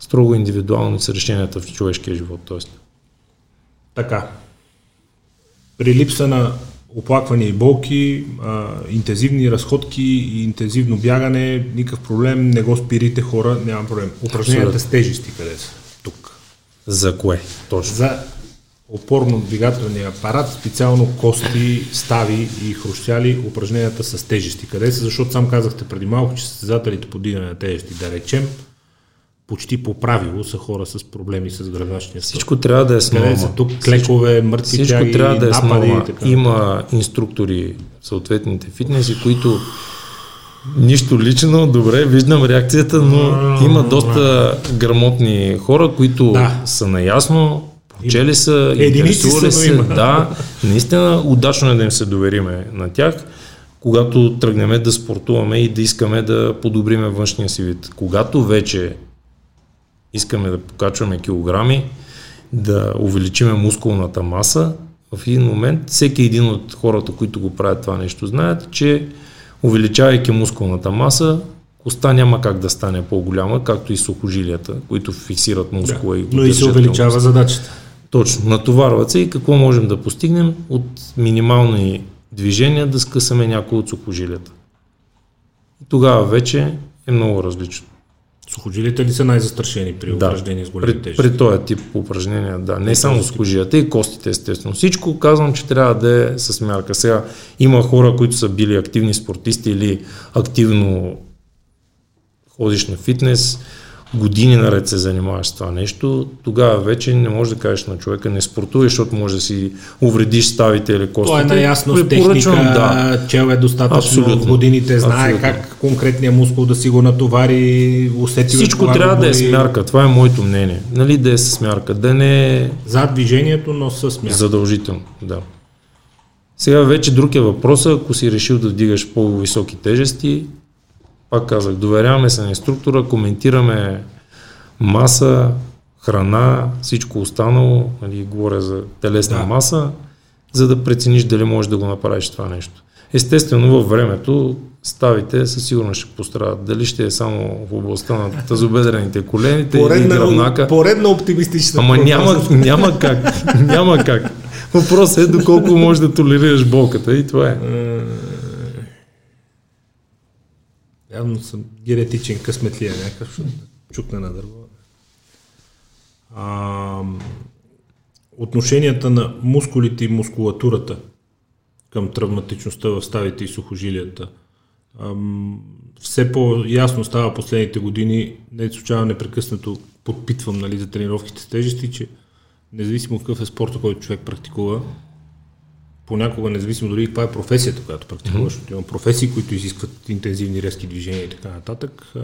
[SPEAKER 2] строго индивидуално с решенията в човешкия живот. Тоест.
[SPEAKER 1] Така. При липса на оплаквания и болки, а, интензивни разходки и интензивно бягане, никакъв проблем, не го спирите хора, няма проблем. Упражненията с тежести къде са? Тук.
[SPEAKER 2] За кое? Точно.
[SPEAKER 1] За опорно-двигателния апарат, специално кости, стави и хрущяли, упражненията с тежести. Къде са? Защото сам казахте преди малко, че състезателите по дигане на тежести, да речем, почти по правило са хора с проблеми с гръбначния стълб.
[SPEAKER 2] Всичко трябва да е с норма.
[SPEAKER 1] са тук клекове, мъртви
[SPEAKER 2] Всичко
[SPEAKER 1] тяги,
[SPEAKER 2] трябва да е с
[SPEAKER 1] напади
[SPEAKER 2] норма. Има инструктори в съответните фитнеси, които нищо лично, добре, виждам реакцията, но има доста грамотни хора, които
[SPEAKER 1] Да.
[SPEAKER 2] са наясно, прочели са, интересували
[SPEAKER 1] са,
[SPEAKER 2] се.
[SPEAKER 1] има.
[SPEAKER 2] Да, наистина удачно е да им се довериме на тях. когато тръгнем да спортуваме и да искаме да подобриме външния си вид. Когато вече искаме да покачваме килограми, да увеличиме мускулната маса, в един момент всеки един от хората, които го правят това нещо, знаят, че увеличавайки мускулната маса, коста няма как да стане по-голяма, както и сухожилията, които фиксират мускула
[SPEAKER 1] да,
[SPEAKER 2] и
[SPEAKER 1] Но и се увеличава задачата.
[SPEAKER 2] Точно, натоварват се и какво можем да постигнем от минимални движения да скъсаме някои от сухожилията. И тогава вече е много различно.
[SPEAKER 1] Сухожилите ли са най-застрашени при да, упражнения с големи
[SPEAKER 2] при, при този тип упражнения, да. Не само сухожилията и костите, естествено. Всичко казвам, че трябва да е с мярка. Сега има хора, които са били активни спортисти или активно ходиш на фитнес, години наред се занимаваш с това нещо, тогава вече не можеш да кажеш на човека не спортувай, защото може да си увредиш ставите или костите.
[SPEAKER 1] Той е наясно с техника, да. чел е достатъчно Абсолютно. годините, знае Абсолютно. как конкретният мускул да си го натовари, усети
[SPEAKER 2] Всичко трябва да е с мярка, това е моето мнение. Нали да е с мярка, да не е...
[SPEAKER 1] За движението, но с мярка.
[SPEAKER 2] Задължително, да. Сега вече друг е въпросът, ако си решил да вдигаш по-високи тежести, пак казах, доверяваме се на инструктора, коментираме маса, храна, всичко останало, нали, говоря за телесна да. маса, за да прецениш дали можеш да го направиш това нещо. Естествено, във времето ставите със сигурност ще пострадат. Дали ще е само в областта на тазобедрените колените поредна, или гръбнака.
[SPEAKER 1] Поредна оптимистична
[SPEAKER 2] Ама няма, няма как. Няма как. Въпросът е доколко можеш да толерираш болката и това е. Е
[SPEAKER 1] Явно съм генетичен късметлия някакъв, чукна на дърво. А, отношенията на мускулите и мускулатурата към травматичността в ставите и сухожилията. А, все по-ясно става последните години, не случайно непрекъснато подпитвам нали, за тренировките с тежести, че независимо какъв е спорта, който човек практикува, понякога, независимо дори каква е професията, която практикуваш, mm-hmm. имам професии, които изискват интензивни резки движения и така нататък. А,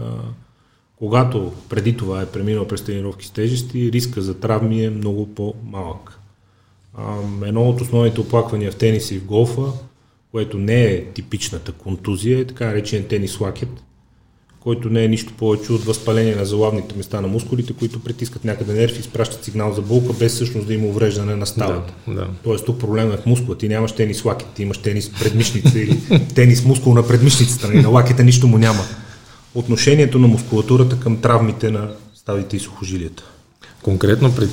[SPEAKER 1] когато преди това е преминал през тренировки с тежести, риска за травми е много по-малък. А, едно от основните оплаквания в тениса и в голфа, което не е типичната контузия, е така наречен тенис лакет, който не е нищо повече от възпаление на залавните места на мускулите, които притискат някъде нерв и изпращат сигнал за болка, без всъщност да има увреждане на ставата.
[SPEAKER 2] Да, да.
[SPEAKER 1] Тоест тук проблема е в мускула. Ти нямаш тенис лакет, ти имаш тенис предмишница или тенис мускул на предмишницата. Нали? На лакета нищо му няма. Отношението на мускулатурата към травмите на ставите и сухожилията.
[SPEAKER 2] Конкретно при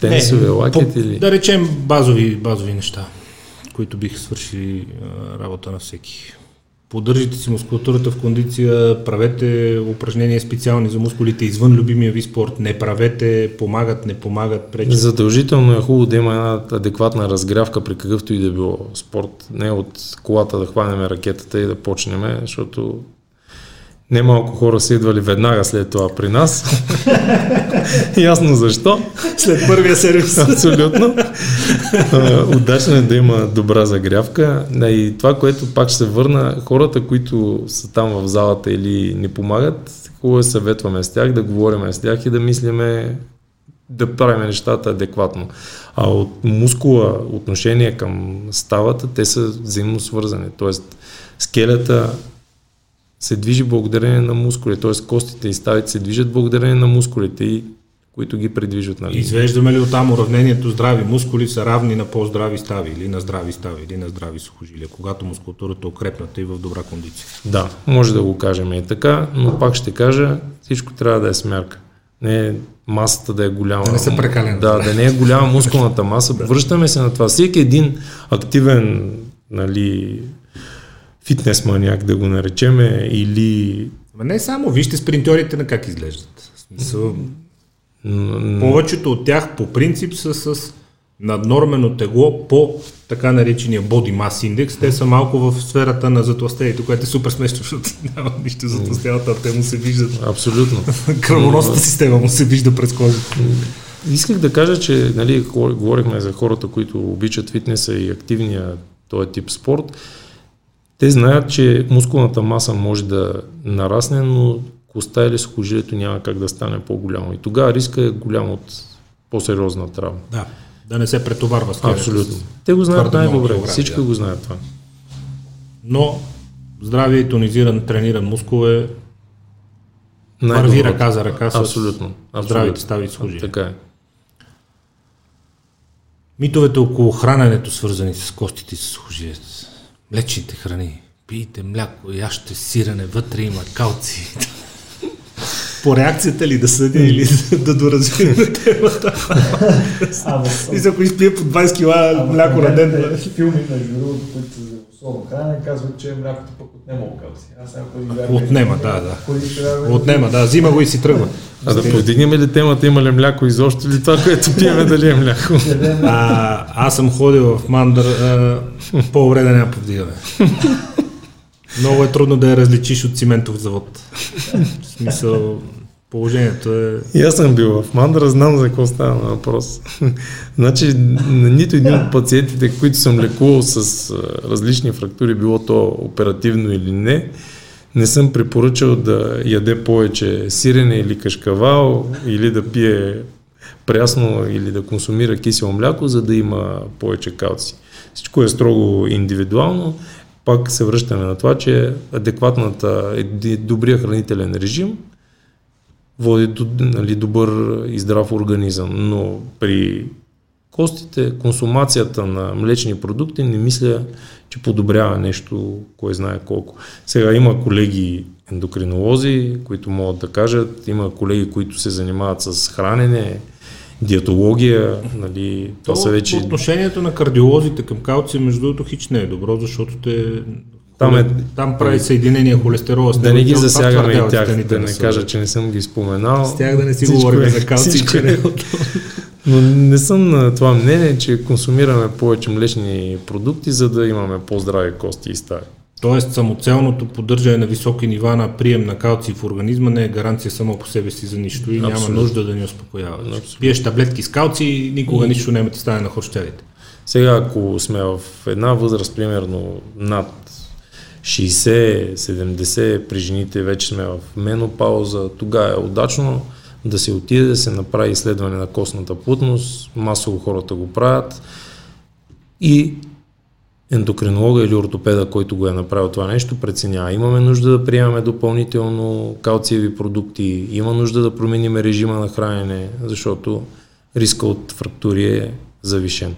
[SPEAKER 2] тенисове лакет по, или?
[SPEAKER 1] Да речем базови, базови неща, които биха свършили а, работа на всеки. Поддържите си мускулатурата в кондиция, правете упражнения специални за мускулите извън любимия ви спорт, не правете, помагат, не помагат, пречат.
[SPEAKER 2] Задължително е хубаво да има една адекватна разгрявка при какъвто и да било спорт. Не от колата да хванем ракетата и да почнем, защото Немалко хора са идвали веднага след това при нас. Ясно защо.
[SPEAKER 1] След първия сервис.
[SPEAKER 2] Абсолютно. Удачно е да има добра загрявка. И това, което пак ще се върна, хората, които са там в залата или ни помагат, хубаво е съветваме с тях, да говорим с тях и да мислиме да правим нещата адекватно. А от мускула отношение към ставата, те са взаимно свързани. Тоест, скелета се движи благодарение на мускулите, т.е. костите и ставите се движат благодарение на мускулите и които ги предвижват. Нали?
[SPEAKER 1] Извеждаме ли оттам уравнението здрави мускули са равни на по-здрави стави или на здрави стави или на здрави сухожилия, когато мускулатурата е укрепната и в добра кондиция?
[SPEAKER 2] Да, може да го кажем и така, но пак ще кажа, всичко трябва да е смярка. Не е масата да е голяма.
[SPEAKER 1] Да не се прекалено.
[SPEAKER 2] Да, да не е голяма мускулната маса. Връщаме се на това. Всеки един активен нали, фитнес маняк да го наречеме или...
[SPEAKER 1] Ма не само, вижте спринтьорите на как изглеждат. Смисъл, повечето от тях по принцип са с наднормено тегло по така наречения body mass index. Те са малко в сферата на затластението, което е супер смешно, защото няма нищо затластяват, а те му се виждат.
[SPEAKER 2] Абсолютно.
[SPEAKER 1] Кръвоносната система му се вижда през кожата.
[SPEAKER 2] Исках да кажа, че нали, говорихме за хората, които обичат фитнеса и активния този тип спорт. Те знаят, че мускулната маса може да нарасне, но коста или сухожилието няма как да стане по-голямо. И тогава риска е голям от по-сериозна травма.
[SPEAKER 1] Да, да не се претоварва с
[SPEAKER 2] Абсолютно. Те го знаят най-добре. Всички да. го знаят това.
[SPEAKER 1] Но здравия и тонизиран, трениран мускул е върви ръка за ръка с
[SPEAKER 2] абсолютно,
[SPEAKER 1] абсолютно. здравите стави и.
[SPEAKER 2] Така е.
[SPEAKER 1] Митовете около храненето, свързани с костите и с сухожилието. Млечните храни. Пийте мляко, яще сирене, вътре има калци. По реакцията ли да съдя или да доразвиваме темата? И ако изпие по 20 кила мляко на ден.
[SPEAKER 4] Филми на журу, които особено хранене, казват, че млякото пък отнема калци. Аз
[SPEAKER 1] ако Отнема, да, да. Отнема, да. Взима го и си тръгва.
[SPEAKER 2] А да повдигнем ли темата, има ли мляко изобщо ли това, което пиеме, дали е мляко?
[SPEAKER 1] А, аз съм ходил в Мандър, по-добре да няма повдигаме. Много е трудно да я различиш от циментов завод. В смисъл, положението е...
[SPEAKER 2] И аз съм бил в Мандра, знам за какво става на въпрос. значи, на нито един от пациентите, които съм лекувал с различни фрактури, било то оперативно или не, не съм препоръчал да яде повече сирене или кашкавал, или да пие прясно или да консумира кисело мляко, за да има повече калци. Всичко е строго индивидуално. Пак се връщаме на това, че адекватната, добрия хранителен режим води до нали, добър и здрав организъм. Но при костите, консумацията на млечни продукти не мисля, че подобрява нещо, кой знае колко. Сега има колеги ендокринолози, които могат да кажат, има колеги, които се занимават с хранене, диетология, нали,
[SPEAKER 1] то, то са вече... Отношението на кардиолозите към калция, между другото, хич не е добро, защото те там, е, там прави съединение холестерола.
[SPEAKER 2] Да не ги засягаме и тях, да не кажа, че не съм ги споменал.
[SPEAKER 1] С тях да не си говорим е, за калци, че не е
[SPEAKER 2] Но не съм на това мнение, че консумираме повече млечни продукти, за да имаме по-здрави кости и стаи.
[SPEAKER 1] Тоест самоцелното поддържане на високи нива на прием на калци в организма не е гаранция само по себе си за нищо и Абсолютно. няма нужда да ни успокоява. Абсолютно. Пиеш таблетки с калци никога и... нищо няма ти стане на хорщелите.
[SPEAKER 2] Сега, ако сме в една възраст, примерно над 60-70, при жените вече сме в менопауза, тогава е удачно да се отиде да се направи изследване на костната плътност, масово хората го правят и ендокринолога или ортопеда, който го е направил това нещо, преценява. Имаме нужда да приемаме допълнително калциеви продукти, има нужда да променим режима на хранене, защото риска от фрактури е завишен.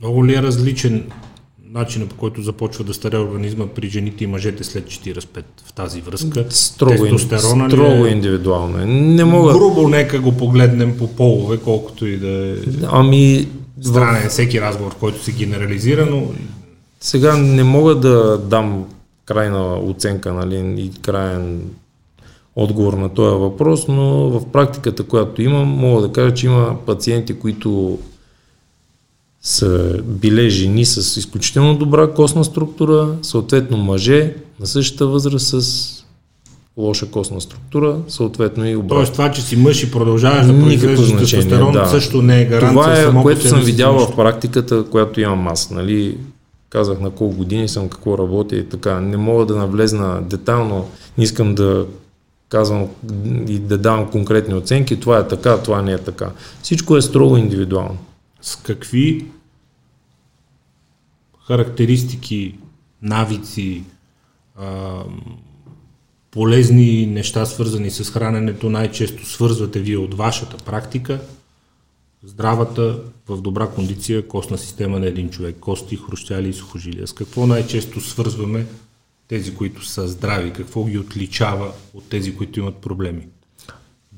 [SPEAKER 1] Много ли е различен начина по който започва да старе организма при жените и мъжете след 45 в тази връзка?
[SPEAKER 2] Строго, Тестостерона строго ли е? индивидуално. Не мога...
[SPEAKER 1] Грубо нека го погледнем по полове, колкото и да е
[SPEAKER 2] ами,
[SPEAKER 1] странен в... всеки разговор, който се генерализира, но
[SPEAKER 2] сега не мога да дам крайна оценка нали, и крайен отговор на този въпрос, но в практиката, която имам, мога да кажа, че има пациенти, които са биле жени с изключително добра костна структура, съответно мъже на същата възраст с лоша костна структура, съответно и обратно.
[SPEAKER 1] Тоест това, че си мъж и продължаваш да произвеждаш тестостерон, да. също не е гаранция.
[SPEAKER 2] Това е, само което съм видял в практиката, която имам аз. Нали? казах на колко години съм, какво работя и така. Не мога да навлезна детално, не искам да казвам и да давам конкретни оценки, това е така, това не е така. Всичко е строго индивидуално.
[SPEAKER 1] С какви характеристики, навици, а, полезни неща, свързани с храненето, най-често свързвате вие от вашата практика здравата, в добра кондиция костна система на един човек, кости, хрущяли и сухожилия. С какво най-често свързваме тези, които са здрави? Какво ги отличава от тези, които имат проблеми?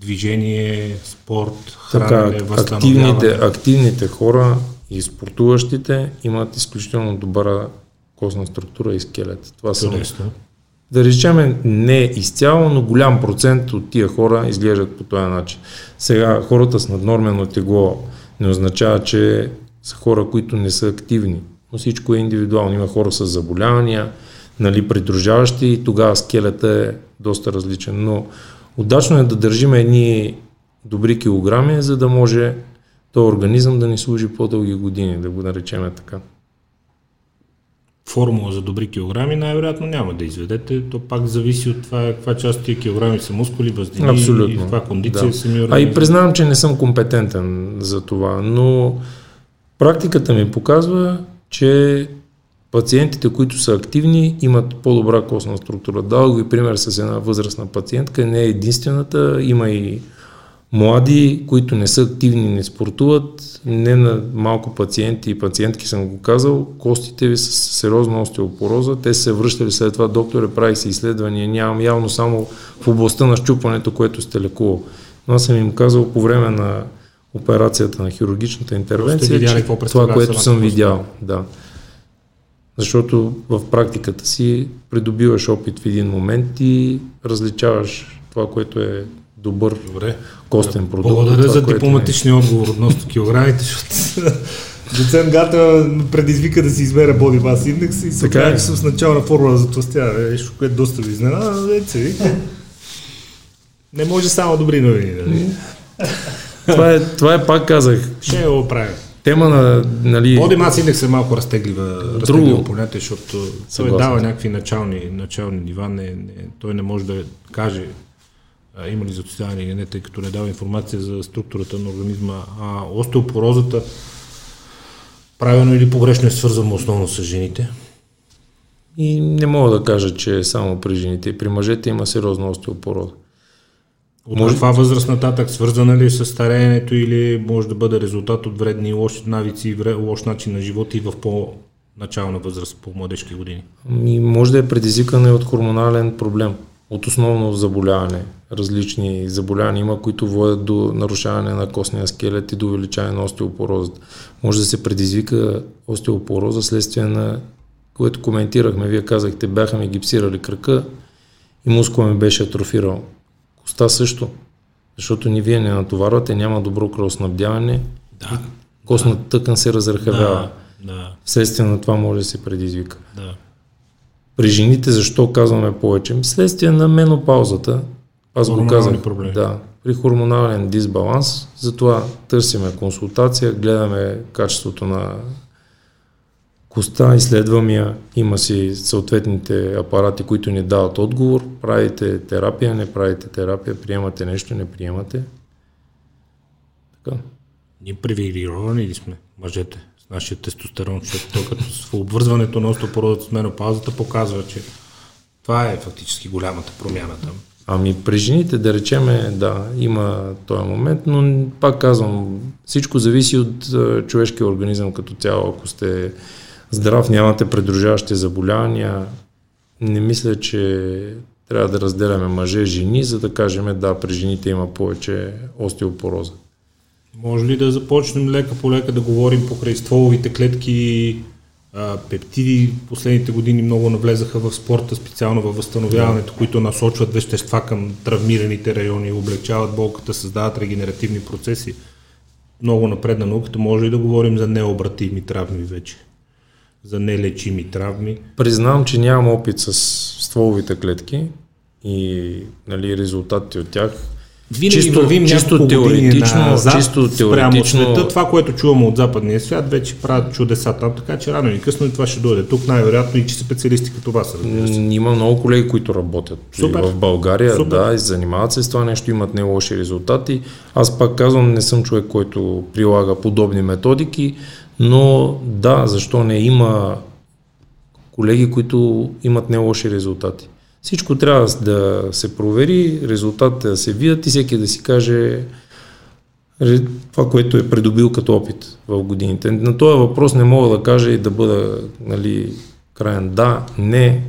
[SPEAKER 1] Движение, спорт, хранене, така,
[SPEAKER 2] възстановяване? Активните, активните хора и спортуващите имат изключително добра костна структура и скелет. Това са да речем не изцяло, но голям процент от тия хора изглеждат по този начин. Сега хората с наднормено тегло не означава, че са хора, които не са активни, но всичко е индивидуално. Има хора с заболявания, нали, придружаващи и тогава скелета е доста различен. Но удачно е да държим едни добри килограми, за да може този организъм да ни служи по-дълги години, да го наречем така
[SPEAKER 1] формула за добри килограми, най-вероятно няма да изведете. То пак зависи от това каква част от тия килограми са мускули, въздини Абсолютно. и каква кондиция да. сами
[SPEAKER 2] А и признавам, че не съм компетентен за това, но практиката ми показва, че Пациентите, които са активни, имат по-добра костна структура. Дал ви пример с една възрастна пациентка, не е единствената, има и млади, които не са активни, не спортуват, не на малко пациенти и пациентки съм го казал, костите ви са сериозна остеопороза, те се връщали след това, докторе, прави се изследвания, нямам явно само в областта на щупването, което сте лекувал. Но аз съм им казал по време на операцията на хирургичната интервенция,
[SPEAKER 1] видяли,
[SPEAKER 2] че това, което съм видял, да. Защото в практиката си придобиваш опит в един момент и различаваш това, което е добър Добре. костен продукт.
[SPEAKER 1] Благодаря това, за дипломатичния е... отговор относно килограмите, защото Доцент Гата предизвика да си избере Body Mass Index и се оказа, че съм с начална формула за тластяване, нещо, което доста ви изненада, Не може само добри новини. Нали?
[SPEAKER 2] това, е, това е, пак казах.
[SPEAKER 1] Ще го правим.
[SPEAKER 2] Тема на... Нали...
[SPEAKER 1] Body Mass Index е малко разтеглива, разтеглива понятие, защото той дава някакви начални, начални нива, не, не, той не може да каже а, има ли затоцяване или не, тъй като не дава информация за структурата на организма. А остеопорозата правилно или погрешно е свързано основно с жените?
[SPEAKER 2] И не мога да кажа, че е само при жените. При мъжете има сериозна остеопороза.
[SPEAKER 1] От може... каква възраст нататък? Свързана ли е с стареенето или може да бъде резултат от вредни лоши навици и лош начин на живота и в по-начална възраст, по младежки години?
[SPEAKER 2] Ами, може да е предизвикане от хормонален проблем от основно заболяване. Различни заболявания има, които водят до нарушаване на костния скелет и до увеличаване на остеопорозата. Може да се предизвика остеопороза следствие на което коментирахме. Вие казахте, бяха ми гипсирали кръка и мускул ми беше атрофирал. Коста също, защото ни вие не натоварвате, няма добро кръвоснабдяване. Да. Костната да. тъкан се разръхавява. Да. Да. Вследствие на това може да се предизвика. Да. При жените защо казваме повече? Следствие на менопаузата. Аз го казах. Проблеми. Да, при хормонален дисбаланс. Затова търсиме консултация, гледаме качеството на коста, изследвам я, има си съответните апарати, които ни дават отговор, правите терапия, не правите терапия, приемате нещо, не приемате.
[SPEAKER 1] Така. Ние привилегировани ли сме, мъжете? нашия тестостерон, защото то като с обвързването на остеопорозата с менопаузата показва, че това е фактически голямата промяна там.
[SPEAKER 2] Ами при жените, да речеме, да, има този момент, но пак казвам, всичко зависи от човешкия организъм като цяло. Ако сте здрав, нямате предружаващи заболявания, не мисля, че трябва да разделяме мъже и жени, за да кажем, да, при жените има повече остеопороза.
[SPEAKER 1] Може ли да започнем лека по лека да говорим покрай стволовите клетки, а, пептиди последните години много навлезаха в спорта, специално във възстановяването, които насочват вещества към травмираните райони, облегчават болката, създават регенеративни процеси. Много напредна науката. Може ли да говорим за необратими травми вече? За нелечими травми?
[SPEAKER 2] Признавам, че нямам опит с стволовите клетки и нали, резултатите от тях
[SPEAKER 1] винаги чисто, вървим чисто теоретично, назад, чисто теоретично. Света, това, което чуваме от западния свят, вече правят чудеса там, така че рано или късно и това ще дойде. Тук най-вероятно и че специалисти като вас.
[SPEAKER 2] Има много колеги, които работят Супер. в България, Супер. да, и занимават се с това нещо, имат не лоши резултати. Аз пак казвам, не съм човек, който прилага подобни методики, но да, защо не има колеги, които имат не лоши резултати. Всичко трябва да се провери, резултатите да се видят и всеки да си каже това, което е придобил като опит в годините. На този въпрос не мога да кажа и да бъда нали, крайен да, не,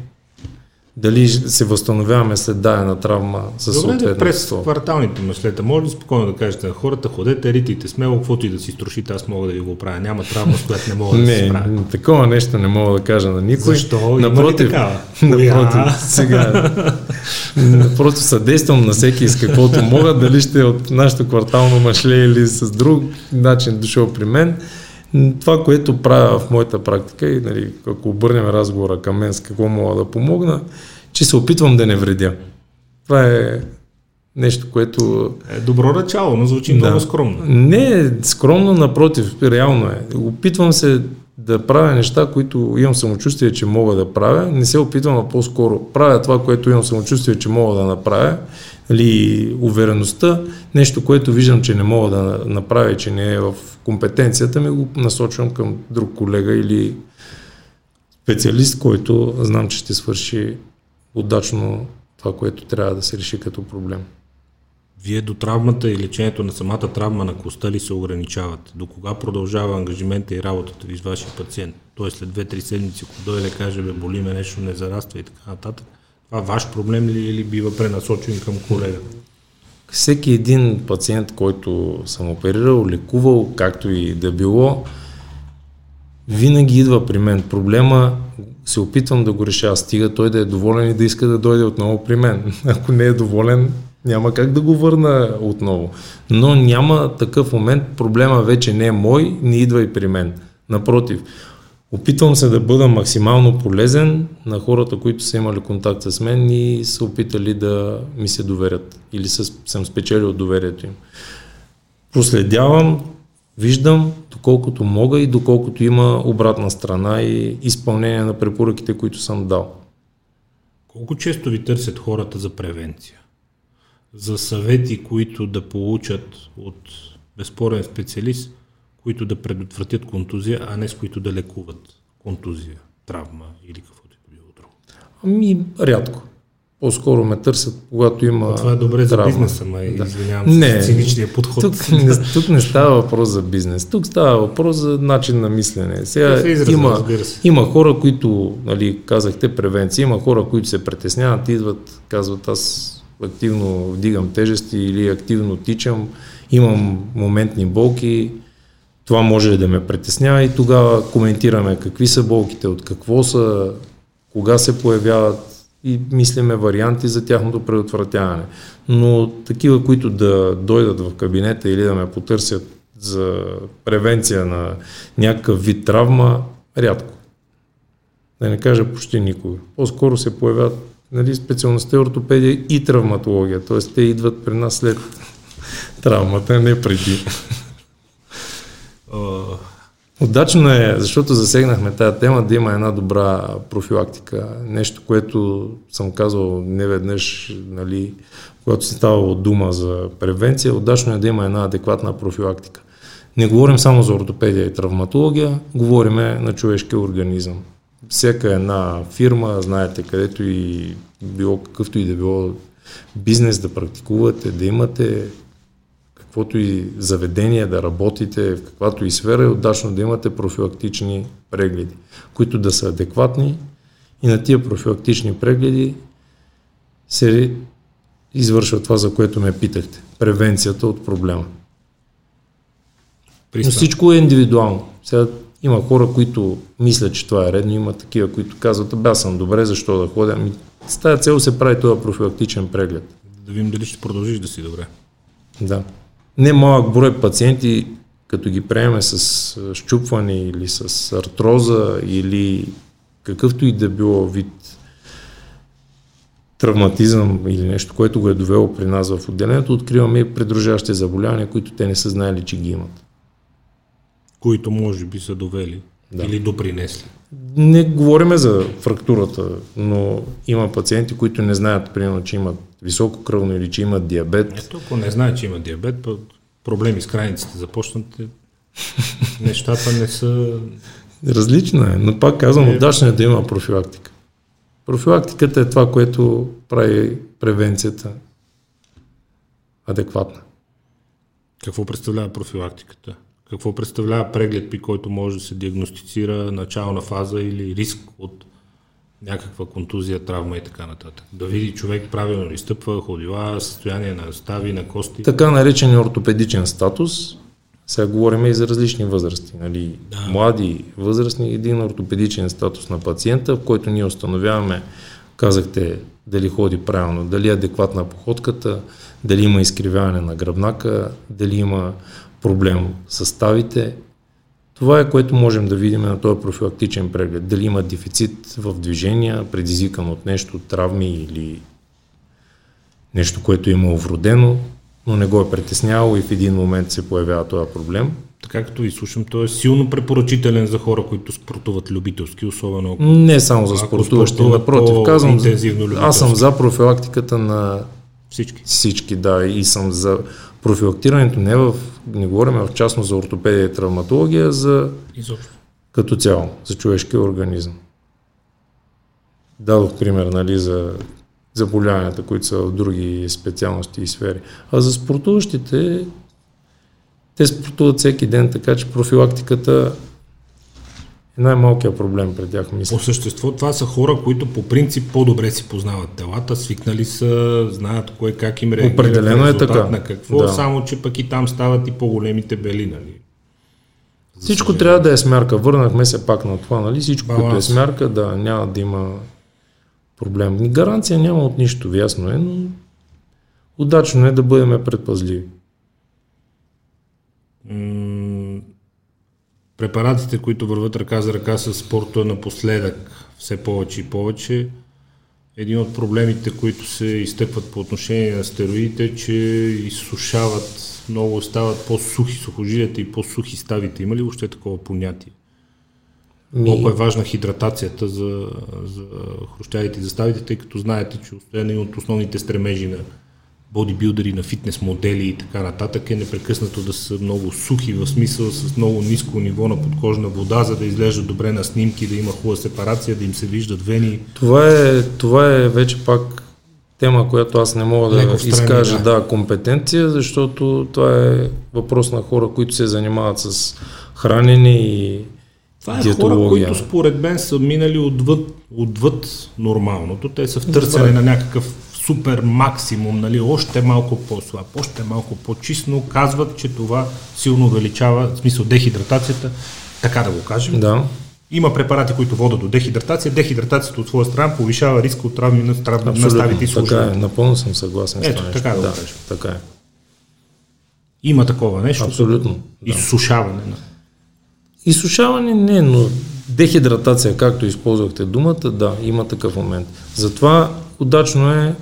[SPEAKER 2] дали се възстановяваме след дадена травма
[SPEAKER 1] с съответно през кварталните мъжлета. Може ли спокойно да кажете на хората, ходете, ритите смело, каквото и да си струшите, аз мога да ви го правя. Няма травма, с която не мога да се справя.
[SPEAKER 2] Не, такова нещо не мога да кажа на никой.
[SPEAKER 1] Защо? Напротив?
[SPEAKER 2] Напротив, сега, напротив, съдействам на всеки с каквото мога, дали ще е от нашето квартално мъжле или с друг начин дошъл при мен. Това, което правя в моята практика и нали, ако обърнем разговора към мен с какво мога да помогна, че се опитвам да не вредя. Това е нещо, което...
[SPEAKER 1] Е добро начало, но звучи да. много скромно.
[SPEAKER 2] Не скромно, напротив, реално е. Опитвам се да правя неща, които имам самочувствие, че мога да правя. Не се опитвам, а по-скоро правя това, което имам самочувствие, че мога да направя. Или увереността, нещо, което виждам, че не мога да направя, че не е в компетенцията ми, го насочвам към друг колега или специалист, който знам, че ще свърши удачно това, което трябва да се реши като проблем.
[SPEAKER 1] Вие до травмата и лечението на самата травма на коста ли се ограничават? До кога продължава ангажимента и работата ви с вашия пациент? Тоест след 2-3 седмици, ако дойде да каже, бе, боли ме нещо, не зараства и така нататък, това ваш проблем ли или бива пренасочен към колега?
[SPEAKER 2] Всеки един пациент, който съм оперирал, лекувал, както и да било, винаги идва при мен. Проблема се опитвам да го реша, стига той да е доволен и да иска да дойде отново при мен. Ако не е доволен, няма как да го върна отново. Но няма такъв момент, проблема вече не е мой, не идва и при мен. Напротив, опитвам се да бъда максимално полезен на хората, които са имали контакт с мен и са опитали да ми се доверят или съм спечелил доверието им. Проследявам, виждам доколкото мога и доколкото има обратна страна и изпълнение на препоръките, които съм дал.
[SPEAKER 1] Колко често ви търсят хората за превенция? За съвети, които да получат от безспорен специалист, които да предотвратят контузия, а не с които да лекуват контузия, травма или каквото и било друго?
[SPEAKER 2] Ами, рядко. По-скоро ме търсят, когато има.
[SPEAKER 1] Това е добре
[SPEAKER 2] травма.
[SPEAKER 1] за бизнеса, май. Да. Извинявам се не, циничния подход.
[SPEAKER 2] Тук не, тук не става въпрос за бизнес. Тук става въпрос за начин на мислене. Сега израза, има, има хора, които, нали, казахте, превенция, има хора, които се притесняват, идват, казват, аз активно вдигам тежести или активно тичам, имам моментни болки, това може да ме притеснява и тогава коментираме какви са болките, от какво са, кога се появяват, и мислиме варианти за тяхното предотвратяване. Но такива, които да дойдат в кабинета или да ме потърсят за превенция на някакъв вид травма, рядко. Да не кажа почти никога. По-скоро се появяват нали, специалността ортопедия и травматология, т.е. те идват при нас след травмата, не преди. Удачно е, защото засегнахме тази тема, да има една добра профилактика. Нещо, което съм казал не веднъж, нали, когато се става дума за превенция, удачно е да има една адекватна профилактика. Не говорим само за ортопедия и травматология, говорим на човешкия организъм. Всяка една фирма, знаете, където и било какъвто и да било бизнес да практикувате, да имате каквото и заведение да работите, в каквато и сфера, е удачно да имате профилактични прегледи, които да са адекватни и на тия профилактични прегледи се извършва това, за което ме питахте. Превенцията от проблема. Пристан. Но всичко е индивидуално. Сега има хора, които мислят, че това е редно, има такива, които казват, бе, аз съм добре, защо да ходя? Ами, с тази цел се прави този профилактичен преглед.
[SPEAKER 1] Да видим дали ще продължиш да си добре.
[SPEAKER 2] Да не малък брой пациенти, като ги приеме с щупване или с артроза или какъвто и да било вид травматизъм или нещо, което го е довело при нас в отделението, откриваме и придружащи заболявания, които те не са знаели, че ги имат.
[SPEAKER 1] Които може би са довели да. или допринесли.
[SPEAKER 2] Не говориме за фрактурата, но има пациенти, които не знаят, примерно, че имат високо кръвно или че имат диабет.
[SPEAKER 1] Ето, ако не знаят, че имат диабет, проблеми с крайниците започнат, нещата не са...
[SPEAKER 2] Различно е, но пак казвам, е... удачно е да има профилактика. Профилактиката е това, което прави превенцията адекватна.
[SPEAKER 1] Какво представлява профилактиката? Какво представлява преглед, при който може да се диагностицира начална фаза или риск от някаква контузия, травма и така нататък. Да види човек правилно ли стъпва, ходила, състояние на стави, на кости.
[SPEAKER 2] Така наречен ортопедичен статус. Сега говорим и за различни възрасти. Нали? Да. Млади, възрастни, един ортопедичен статус на пациента, в който ние установяваме, казахте, дали ходи правилно, дали е адекватна походката, дали има изкривяване на гръбнака, дали има проблем с ставите, това е което можем да видим на този профилактичен преглед. Дали има дефицит в движения, предизвикан от нещо, травми или нещо, което е имало вродено, но не го е притеснявало и в един момент се появява този проблем.
[SPEAKER 1] Така като и слушам, той е силно препоръчителен за хора, които спортуват любителски, особено ако...
[SPEAKER 2] Не само за спортуващи, напротив, казвам, аз съм за профилактиката на
[SPEAKER 1] всички.
[SPEAKER 2] Всички, да, и съм за профилактирането не в, не говорим в частност за ортопедия и травматология, за
[SPEAKER 1] Изобщо.
[SPEAKER 2] като цяло, за човешкия организъм. дадох пример нали, за заболяванията, които са в други специалности и сфери. А за спортуващите, те спортуват всеки ден, така че профилактиката е най-малкият проблем пред тях, мисля.
[SPEAKER 1] По същество това са хора, които по принцип по-добре си познават телата, свикнали са, знаят кое как им реагира.
[SPEAKER 2] Определено е така.
[SPEAKER 1] На какво,
[SPEAKER 2] Да.
[SPEAKER 1] само че пък и там стават и по-големите бели, нали? За
[SPEAKER 2] Всичко
[SPEAKER 1] съжаление.
[SPEAKER 2] трябва да е смярка. Върнахме се пак на това, нали? Всичко, което е
[SPEAKER 1] Баланс.
[SPEAKER 2] смярка, да, няма да има проблем. Гаранция няма от нищо, ясно е, но удачно е да бъдем предпазливи.
[SPEAKER 1] М, препаратите, които върват ръка за ръка с спорта напоследък, все повече и повече, един от проблемите, които се изтъкват по отношение на стероидите, е, че изсушават, много стават по-сухи сухожилията и по-сухи ставите. Има ли въобще такова понятие? Колко е важна хидратацията за, за хрущявите и за ставите, тъй като знаете, че освен един от основните стремежи на бодибилдери, на фитнес модели и така нататък е непрекъснато да са много сухи, в смисъл с много ниско ниво на подкожна вода, за да изглеждат добре на снимки, да има хубава сепарация, да им се виждат вени.
[SPEAKER 2] Това е, това е вече пак тема, която аз не мога да
[SPEAKER 1] Леко
[SPEAKER 2] изкажа
[SPEAKER 1] да.
[SPEAKER 2] да, компетенция, защото това е въпрос на хора, които се занимават с хранене и
[SPEAKER 1] Това е хора, които според мен са минали отвъд, отвъд нормалното. Те са в търсене на някакъв супер максимум, нали, още малко по-слаб, още малко по-чист, но казват, че това силно увеличава, в смисъл дехидратацията, така да го кажем.
[SPEAKER 2] Да,
[SPEAKER 1] Има препарати, които водят до дехидратация. Дехидратацията от своя страна повишава риска от травми на, страв... на ставите и
[SPEAKER 2] абсолютно. Така е, напълно съм съгласен
[SPEAKER 1] Ето,
[SPEAKER 2] с това нещо.
[SPEAKER 1] така да го
[SPEAKER 2] да,
[SPEAKER 1] кажем.
[SPEAKER 2] така е.
[SPEAKER 1] Има такова нещо.
[SPEAKER 2] Абсолютно. Да.
[SPEAKER 1] Изсушаване на.
[SPEAKER 2] Изсушаване не, но дехидратация, както използвахте думата, да, има такъв момент. Затова удачно е,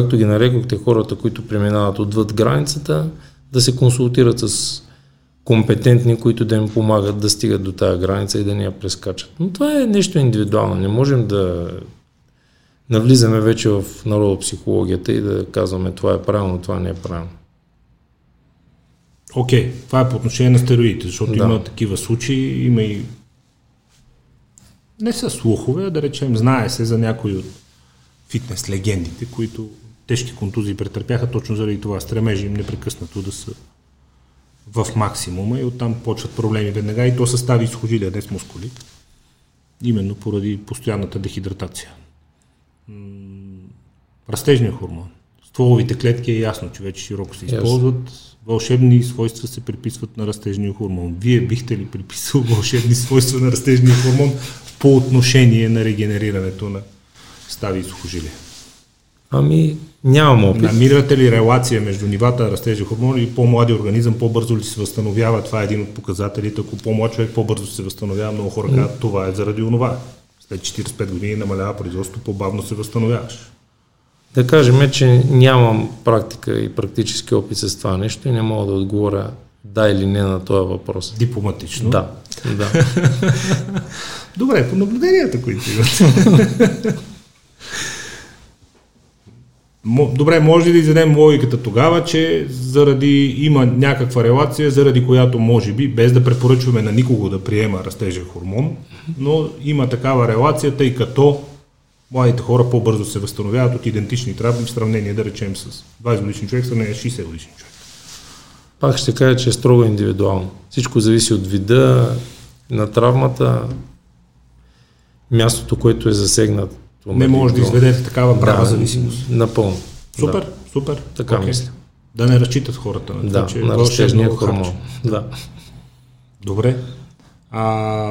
[SPEAKER 2] както ги нарекохте хората, които преминават отвъд границата, да се консултират с компетентни, които да им помагат да стигат до тази граница и да не я прескачат. Но това е нещо индивидуално. Не можем да навлизаме вече в народопсихологията и да казваме това е правилно, това не е правилно.
[SPEAKER 1] Окей, това е по отношение на стероидите, защото
[SPEAKER 2] Да.
[SPEAKER 1] има такива случаи, има и не са слухове, а да речем, знае се за някои от фитнес легендите, които тежки контузии претърпяха точно заради това. Стремежи им непрекъснато да са в максимума и оттам почват проблеми веднага и то състави изходили, а не с мускули. Именно поради постоянната дехидратация. М, Растежният хормон. Стволовите клетки е ясно, че вече широко се използват. Вълшебни свойства се приписват на растежния хормон. Вие бихте ли приписал вълшебни свойства на растежния хормон по отношение на регенерирането на стави и сухожилия?
[SPEAKER 2] Ами, нямам опит.
[SPEAKER 1] Намирате ли релация между нивата на растежен хормон и по-млади организъм по-бързо ли се възстановява? Това е един от показателите. Ако по-млад човек по-бързо се възстановява, много хора казват, това е заради онова. След 45 години намалява производството, по-бавно се възстановяваш.
[SPEAKER 2] Да кажем, че нямам практика и практически опит с това нещо и не мога да отговоря да или не на този въпрос.
[SPEAKER 1] Дипломатично.
[SPEAKER 2] Да, да.
[SPEAKER 1] Добре, по наблюденията, които имат. Добре, може да изведем логиката тогава, че заради има някаква релация, заради която може би, без да препоръчваме на никого да приема растежен хормон, но има такава релация, тъй като младите хора по-бързо се възстановяват от идентични травми в сравнение, да речем, с 20 годишни човек, в сравнение с 60 годишни човек.
[SPEAKER 2] Пак ще кажа, че е строго индивидуално. Всичко зависи от вида на травмата, мястото, което е засегнат.
[SPEAKER 1] Не може да изведете такава права зависимост.
[SPEAKER 2] Напълно.
[SPEAKER 1] Супер,
[SPEAKER 2] Да,
[SPEAKER 1] супер.
[SPEAKER 2] така
[SPEAKER 1] Окей.
[SPEAKER 2] мисля.
[SPEAKER 1] Да не разчитат хората на това,
[SPEAKER 2] Да,
[SPEAKER 1] че
[SPEAKER 2] на
[SPEAKER 1] вълшебно
[SPEAKER 2] растежния хормон. Да.
[SPEAKER 1] Добре. А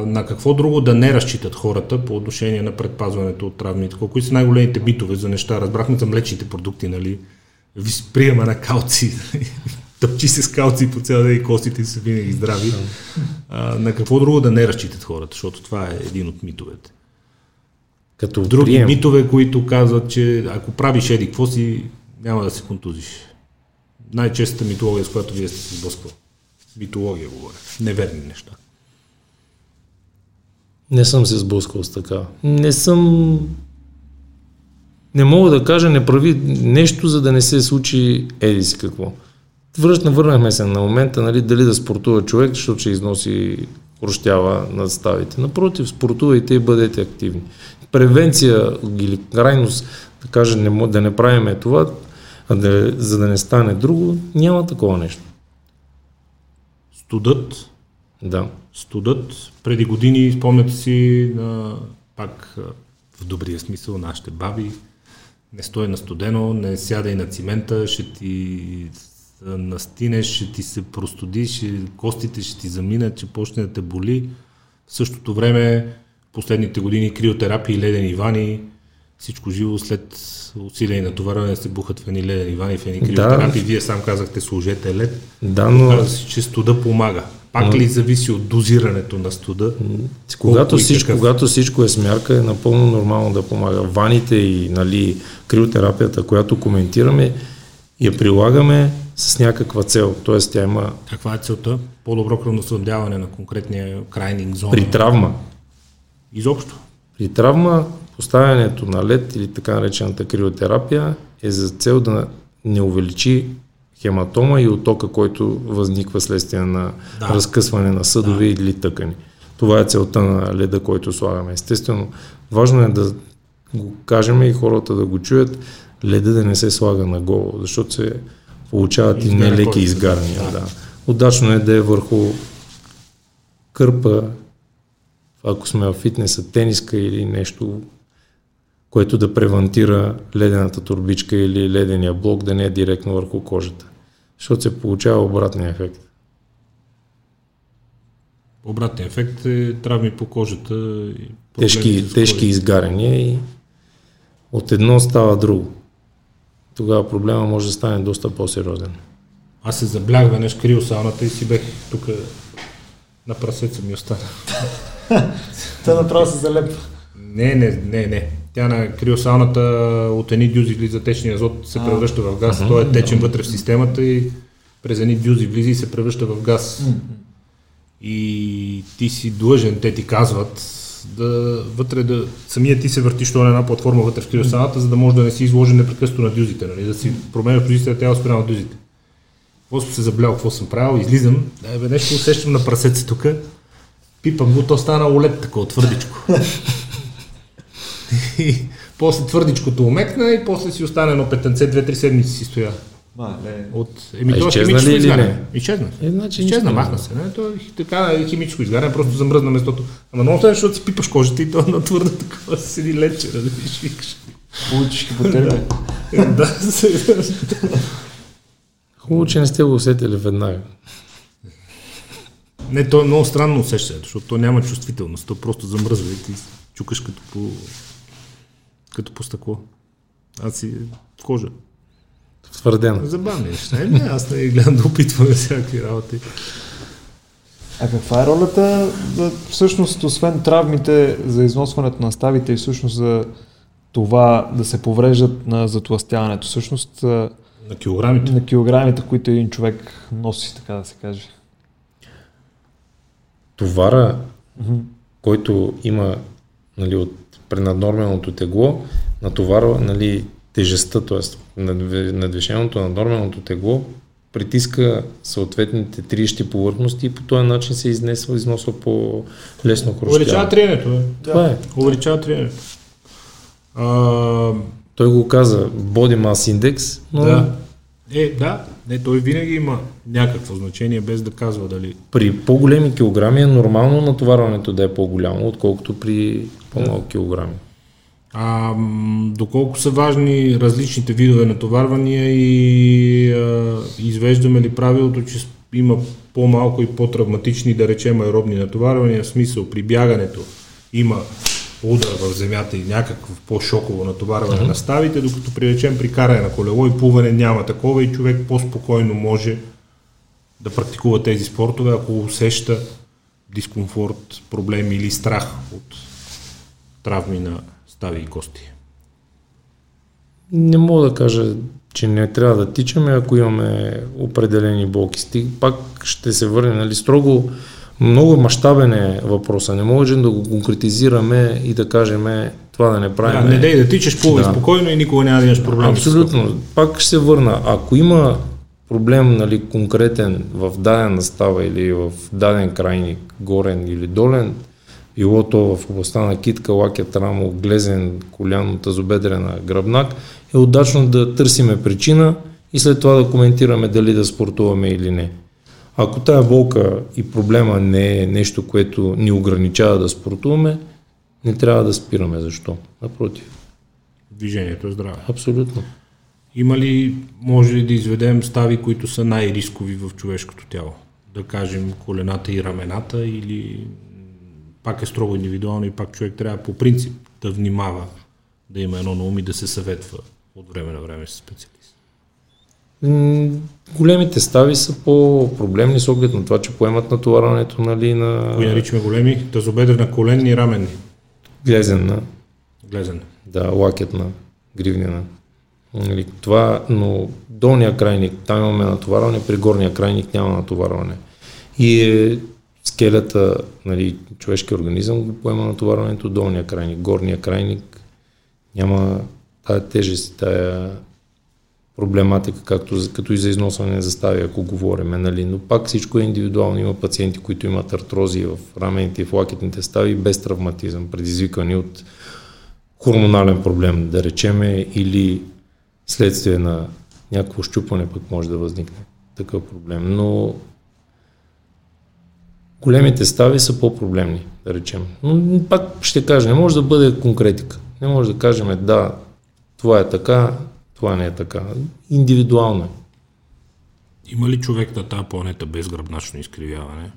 [SPEAKER 1] на какво друго да не разчитат хората по отношение на предпазването от травми? Кои са най-големите битове за неща? Разбрахме за млечните продукти, нали? Приема на калци. Тъпчи се с калци по цял ден и костите са винаги здрави. А, на какво друго да не разчитат хората? Защото това е един от митовете.
[SPEAKER 2] Като
[SPEAKER 1] Други
[SPEAKER 2] прием,
[SPEAKER 1] митове, които казват, че ако правиш еди какво си, няма да се контузиш. Най-честата митология, с която вие сте се сблъсквали. Митология говоря. Неверни неща.
[SPEAKER 2] не съм се сблъскал с така. Не съм... Не мога да кажа, не прави нещо, за да не се случи еди си какво. Връщна, върнахме се на момента, нали, дали да спортува човек, защото ще износи хрущява над ставите. Напротив, спортувайте и бъдете активни. Превенция или крайност, да кажа, не, да не правиме това, а да, за да не стане друго, няма такова нещо.
[SPEAKER 1] Студът.
[SPEAKER 2] Да.
[SPEAKER 1] Студът. Преди години, спомняте си, на, пак в добрия смисъл, нашите баби, не стои на студено, не сядай на цимента, ще ти настинеш, ще ти се простудиш, костите ще ти заминат, че почне да те боли. В същото време, последните години криотерапии, ледени вани, всичко живо след усилие и натоварване се бухат в едни ледени вани, в едни криотерапии. Да. Вие сам казахте, служете лед.
[SPEAKER 2] Да, но...
[SPEAKER 1] Каза че студа помага. Пак но... ли зависи от дозирането на студа?
[SPEAKER 2] Когато всичко, когато всичко е смярка, е напълно нормално да помага. Ваните и нали, криотерапията, която коментираме, я прилагаме с някаква цел. Тоест тя има...
[SPEAKER 1] Каква е целта? По-добро кръвноснабдяване на конкретния крайнинг зона?
[SPEAKER 2] При травма.
[SPEAKER 1] Изобщо?
[SPEAKER 2] При травма поставянето на лед или така наречената криотерапия е за цел да не увеличи хематома и отока, който възниква следствие на да. разкъсване на съдове да. или тъкани. Това е целта на леда, който слагаме. Естествено, важно е да го кажем и хората да го чуят, леда да не се слага на голо, защото се получават и нелеки изгарания. Да. да. Удачно е да е върху кърпа, ако сме в фитнеса, тениска или нещо, което да превантира ледената турбичка или ледения блок да не е директно върху кожата. Защото се получава обратния ефект.
[SPEAKER 1] Обратният ефект е травми по кожата. И
[SPEAKER 2] тежки, тежки изгаряния и от едно става друго. Тогава проблема може да стане доста по-сериозен.
[SPEAKER 1] Аз се заблях веднъж крил сауната и си бех тук на прасеца ми остана.
[SPEAKER 4] Та направо се залепва.
[SPEAKER 1] Не, не, не, не. Тя на криосауната от едни дюзи влиза течния азот, се превръща в газ. Той е течен вътре в системата и през едни дюзи влиза и се превръща в газ. И ти си длъжен, те ти казват, да вътре да самия ти се въртиш на една платформа вътре в криосауната, за да може да не си изложен непрекъснато на дюзите, нали? да си променяш позицията тяло спрямо дюзите. Какво съм се заблял, какво съм правил, излизам, да, нещо усещам на прасеца тук, пипам го, то стана олет такова, твърдичко. и после твърдичкото омекна и после си остане едно петънце, две-три седмици си стоя.
[SPEAKER 4] Ма, не.
[SPEAKER 1] От еми,
[SPEAKER 2] а изчезна ли или не?
[SPEAKER 1] Изчезна.
[SPEAKER 2] Е, значи
[SPEAKER 1] изчезна, махна се. Не? То е така е химическо изгаряне, просто замръзна местото. Ама много е, защото си пипаш кожата и то е на твърда такова седи лече, да видиш, викаш.
[SPEAKER 4] Получиш хипотермия.
[SPEAKER 1] да,
[SPEAKER 2] Хубаво, че не сте го усетили веднага.
[SPEAKER 1] Не, то е много странно усещане, защото то няма чувствителност, то просто замръзва и ти чукаш като по, като по стъкло. Аз си кожа.
[SPEAKER 2] Твърдена.
[SPEAKER 1] Забавни неща. Не, аз не гледам да опитваме всякакви работи.
[SPEAKER 4] А каква е ролята, да, всъщност, освен травмите за износването на ставите и всъщност за това да се повреждат на затластяването? Всъщност,
[SPEAKER 1] на килограмите?
[SPEAKER 4] На килограмите, които един човек носи, така да се каже.
[SPEAKER 2] Товара, mm-hmm. който има нали, от пренаднорменото тегло, натоварва нали, тежестта, т.е. надвишеното на норменото тегло притиска съответните триещи повърхности и по този начин се изнесва, износва по-лесно хрущява.
[SPEAKER 1] Увеличава триенето. Е.
[SPEAKER 2] Това е.
[SPEAKER 1] Увеличава триенето. А...
[SPEAKER 2] Той го каза Body Mass Index, но...
[SPEAKER 1] Да. Е, да, не, той винаги има някакво значение, без да казва дали.
[SPEAKER 2] При по-големи килограми е нормално натоварването да е по-голямо, отколкото при по-малко килограми.
[SPEAKER 1] А, доколко са важни различните видове натоварвания и а, извеждаме ли правилото, че има по-малко и по-травматични, да речем, аеробни натоварвания, в смисъл при бягането има удар в земята и някакво по-шоково натоварване mm-hmm. на ставите, докато при речем при каране на колело и плуване няма такова и човек по-спокойно може да практикува тези спортове, ако усеща дискомфорт, проблеми или страх от травми на стави и кости?
[SPEAKER 2] Не мога да кажа, че не трябва да тичаме, ако имаме определени болки. Пак ще се върне, нали, строго много мащабен е въпроса. Не можем да го конкретизираме и да кажем това да не правим.
[SPEAKER 1] Да, не дей да тичаш по да. спокойно и никога няма да имаш проблем.
[SPEAKER 2] Абсолютно. Пак ще се върна. Ако има проблем нали, конкретен в дадена става или в даден крайник, горен или долен, било то в областта на китка, лакет, рамо, глезен, коляно, тазобедрена, гръбнак, е удачно да търсиме причина и след това да коментираме дали да спортуваме или не. Ако тая болка и проблема не е нещо, което ни ограничава да спортуваме, не трябва да спираме. Защо? Напротив.
[SPEAKER 1] Движението е здраве.
[SPEAKER 2] Абсолютно.
[SPEAKER 1] Има ли, може ли да изведем стави, които са най-рискови в човешкото тяло? Да кажем колената и рамената или пак е строго индивидуално и пак човек трябва по принцип да внимава, да има едно на ум и да се съветва от време на време с специалист.
[SPEAKER 2] Големите стави са по-проблемни с оглед на това, че поемат натоварването нали, на...
[SPEAKER 1] Кои наричаме големи? Тазобедрена, коленни раменни.
[SPEAKER 2] Глезена.
[SPEAKER 1] Глезена.
[SPEAKER 2] Да, лакетна, гривнена. Нали, това, но долния крайник, там имаме натоварване, при горния крайник няма натоварване. И е, скелета, нали, човешкия организъм го поема натоварването, долния крайник, горния крайник няма тая тежест, тая проблематика, както, като и за износване застави, ако говорим, нали? но пак всичко е индивидуално. Има пациенти, които имат артрози в рамените и в лакетните стави без травматизъм, предизвикани от хормонален проблем, да речеме, или следствие на някакво щупване пък може да възникне такъв проблем. Но големите стави са по-проблемни, да речем. Но пак ще кажа, не може да бъде конкретика. Не може да кажем, да, това е така, това не е така. Индивидуално е.
[SPEAKER 1] Има ли човек на тази планета без гръбначно изкривяване?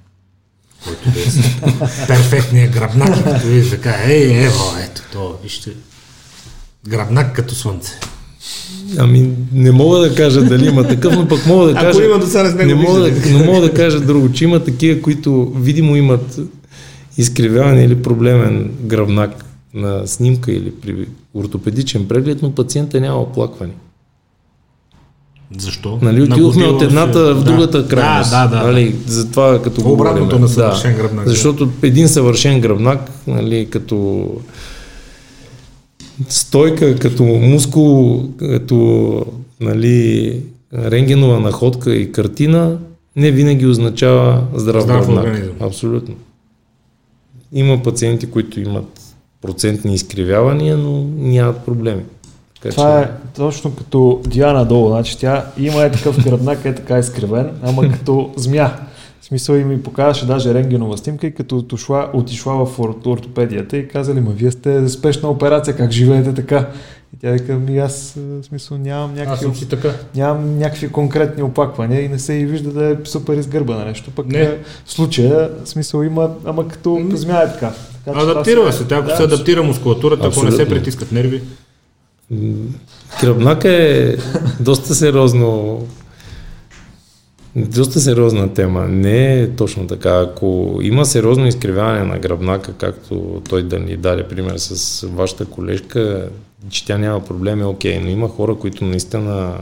[SPEAKER 1] Който да е перфектният гръбнак, като види така, ей, ево, ето, то, вижте, гръбнак като слънце.
[SPEAKER 2] Ами не мога да кажа дали има такъв, но пък мога да кажа...
[SPEAKER 1] Ако има до сега не,
[SPEAKER 2] не мога да, но мога да кажа друго, че има такива, които видимо имат изкривяване или проблемен гръбнак на снимка или при ортопедичен преглед, но пациента няма оплакване.
[SPEAKER 1] Защо?
[SPEAKER 2] Нали, отидохме от едната в другата да. крайност.
[SPEAKER 1] Да, да, да.
[SPEAKER 2] Нали, за това като
[SPEAKER 1] Обратното
[SPEAKER 2] говорим.
[SPEAKER 1] на съвършен да, гръбнак.
[SPEAKER 2] Защото един съвършен гръбнак, нали, като стойка, като мускул, като нали, рентгенова находка и картина, не винаги означава здрав,
[SPEAKER 1] Здрав
[SPEAKER 2] гръбнак. Абсолютно. Има пациенти, които имат процентни изкривявания, но нямат проблеми. Така,
[SPEAKER 4] Това
[SPEAKER 2] че-
[SPEAKER 4] е точно като Диана долу. Значи тя има е такъв гръбнак, е така изкривен, ама като змия. В смисъл и ми показваше даже рентгенова снимка и като отишла, отишла в ор- ортопедията и казали, ма вие сте спешна операция, как живеете така? И тя вика, ми аз в смисъл нямам
[SPEAKER 1] Аз
[SPEAKER 4] някакви,
[SPEAKER 1] си така.
[SPEAKER 4] нямам някакви конкретни опаквания и не се и вижда да е супер изгърбана нещо. Пък
[SPEAKER 1] Не.
[SPEAKER 4] в случая, смисъл има, ама като змия е така. така
[SPEAKER 1] Адаптира се. Тя ако
[SPEAKER 4] да,
[SPEAKER 1] се адаптира мускулатурата, ако не се притискат нерви,
[SPEAKER 2] М, Гръбнака е доста сериозно доста сериозна тема. Не е точно така. Ако има сериозно изкривяване на гръбнака, както той да ни даде пример с вашата колежка, че тя няма проблеми, окей, но има хора, които наистина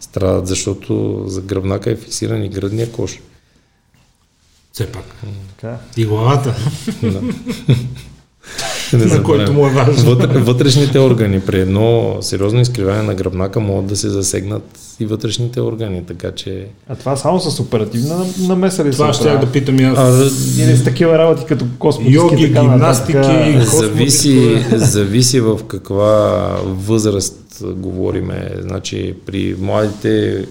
[SPEAKER 2] страдат, защото за гръбнака е фиксиран и гръдния кош.
[SPEAKER 1] все пак.
[SPEAKER 4] Така.
[SPEAKER 1] И главата,
[SPEAKER 2] Да. Не
[SPEAKER 1] на който му е важно.
[SPEAKER 2] Вътре, вътрешните органи при едно сериозно изкривяване на гръбнака могат да се засегнат и вътрешните органи, така че...
[SPEAKER 4] А това само с оперативна намеса ли
[SPEAKER 1] Това ще я да питам и аз.
[SPEAKER 2] А,
[SPEAKER 4] Или с такива работи като косметически
[SPEAKER 1] Йоги,
[SPEAKER 4] така
[SPEAKER 1] гимнастики. Космо
[SPEAKER 2] зависи, зависи в каква възраст говориме. Значи при младите,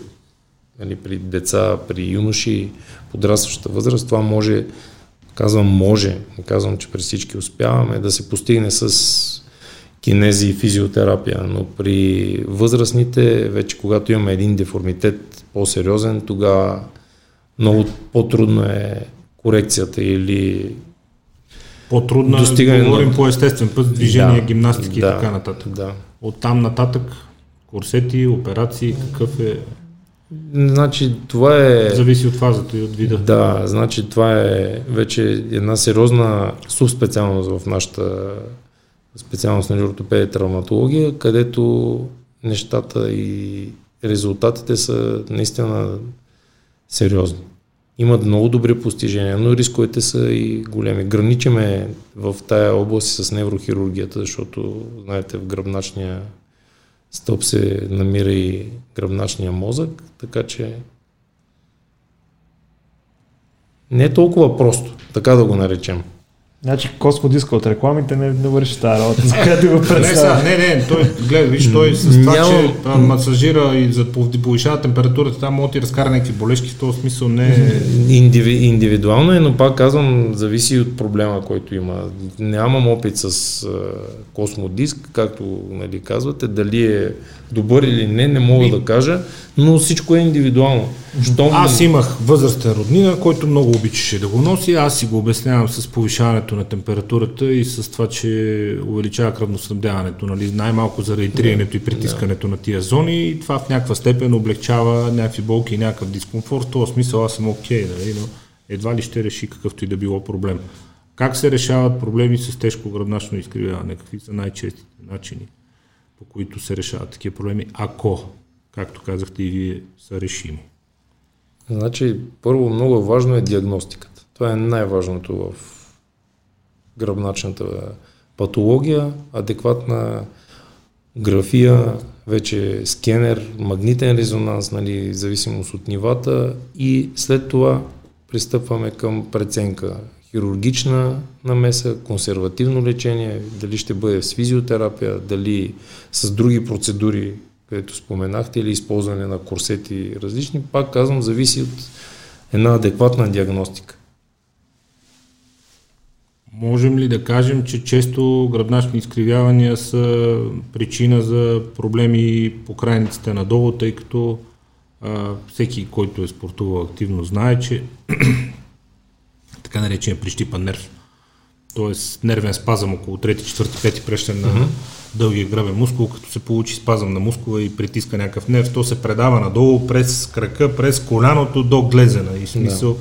[SPEAKER 2] нали, при деца, при юноши, подрастваща възраст, това може, казвам може, не казвам, че при всички успяваме да се постигне с кинези и физиотерапия, но при възрастните, вече когато имаме един деформитет по-сериозен, тогава много по-трудно е корекцията или
[SPEAKER 1] По-трудно е да
[SPEAKER 2] Достигане на-
[SPEAKER 1] говорим по естествен път, движение,
[SPEAKER 2] Да,
[SPEAKER 1] гимнастики и
[SPEAKER 2] да,
[SPEAKER 1] така нататък.
[SPEAKER 2] Да.
[SPEAKER 1] От там нататък курсети, операции, какъв е...
[SPEAKER 2] Значи това е...
[SPEAKER 1] Зависи от фазата и от вида.
[SPEAKER 2] Да, значи това е вече една сериозна субспециалност в нашата специалност на ортопедия и травматология, където нещата и резултатите са наистина сериозни. Имат много добри постижения, но рисковете са и големи. Граничиме в тая област с неврохирургията, защото, знаете, в гръбначния стълб се намира и гръбначния мозък, така че не е толкова просто, така да го наречем.
[SPEAKER 4] Значи космодиска от рекламите не, не върши тази работа, за която го представя.
[SPEAKER 1] не, не, той, гледай, виж, той с това,
[SPEAKER 2] Няма-
[SPEAKER 1] че а, масажира и за пов- повишава температурата, там може да ти разкара някакви болешки, в този смисъл не е...
[SPEAKER 2] Индиви, индивидуално е, но пак казвам, зависи от проблема, който има. Нямам опит с а, космодиск, както нали, казвате, дали е добър или не, не мога да кажа, но всичко е индивидуално. Щом...
[SPEAKER 1] Аз имах възрастен роднина, който много обичаше да го носи. Аз си го обяснявам с повишаването на температурата и с това, че увеличава кръвноснабдяването. Нали? Най-малко заради триенето и притискането на тия зони. И това в някаква степен облегчава някакви болки и някакъв дискомфорт. В този смисъл аз съм окей, нали? но едва ли ще реши какъвто и да било проблем. Как се решават проблеми с тежко гръбначно изкривяване? Какви са най-честите начини, по които се решават такива проблеми, ако, както казахте и вие, са решими?
[SPEAKER 2] Значи, първо много важно е диагностиката. Това е най-важното в гръбначната патология, адекватна графия, вече скенер, магнитен резонанс, нали, зависимост от нивата и след това пристъпваме към преценка. Хирургична намеса, консервативно лечение, дали ще бъде с физиотерапия, дали с други процедури, където споменахте, или използване на корсети различни, пак казвам, зависи от една адекватна диагностика.
[SPEAKER 1] Можем ли да кажем, че често гръбначни изкривявания са причина за проблеми по крайниците надолу, тъй като а, всеки, който е спортувал активно, знае, че така наречен прищипан нерв, т.е. нервен спазъм около 3, 4, 5 прещен на дългия гръбен мускул, като се получи спазъм на мускула и притиска някакъв нерв, то се предава надолу през крака, през коляното до глезена. И смисъл,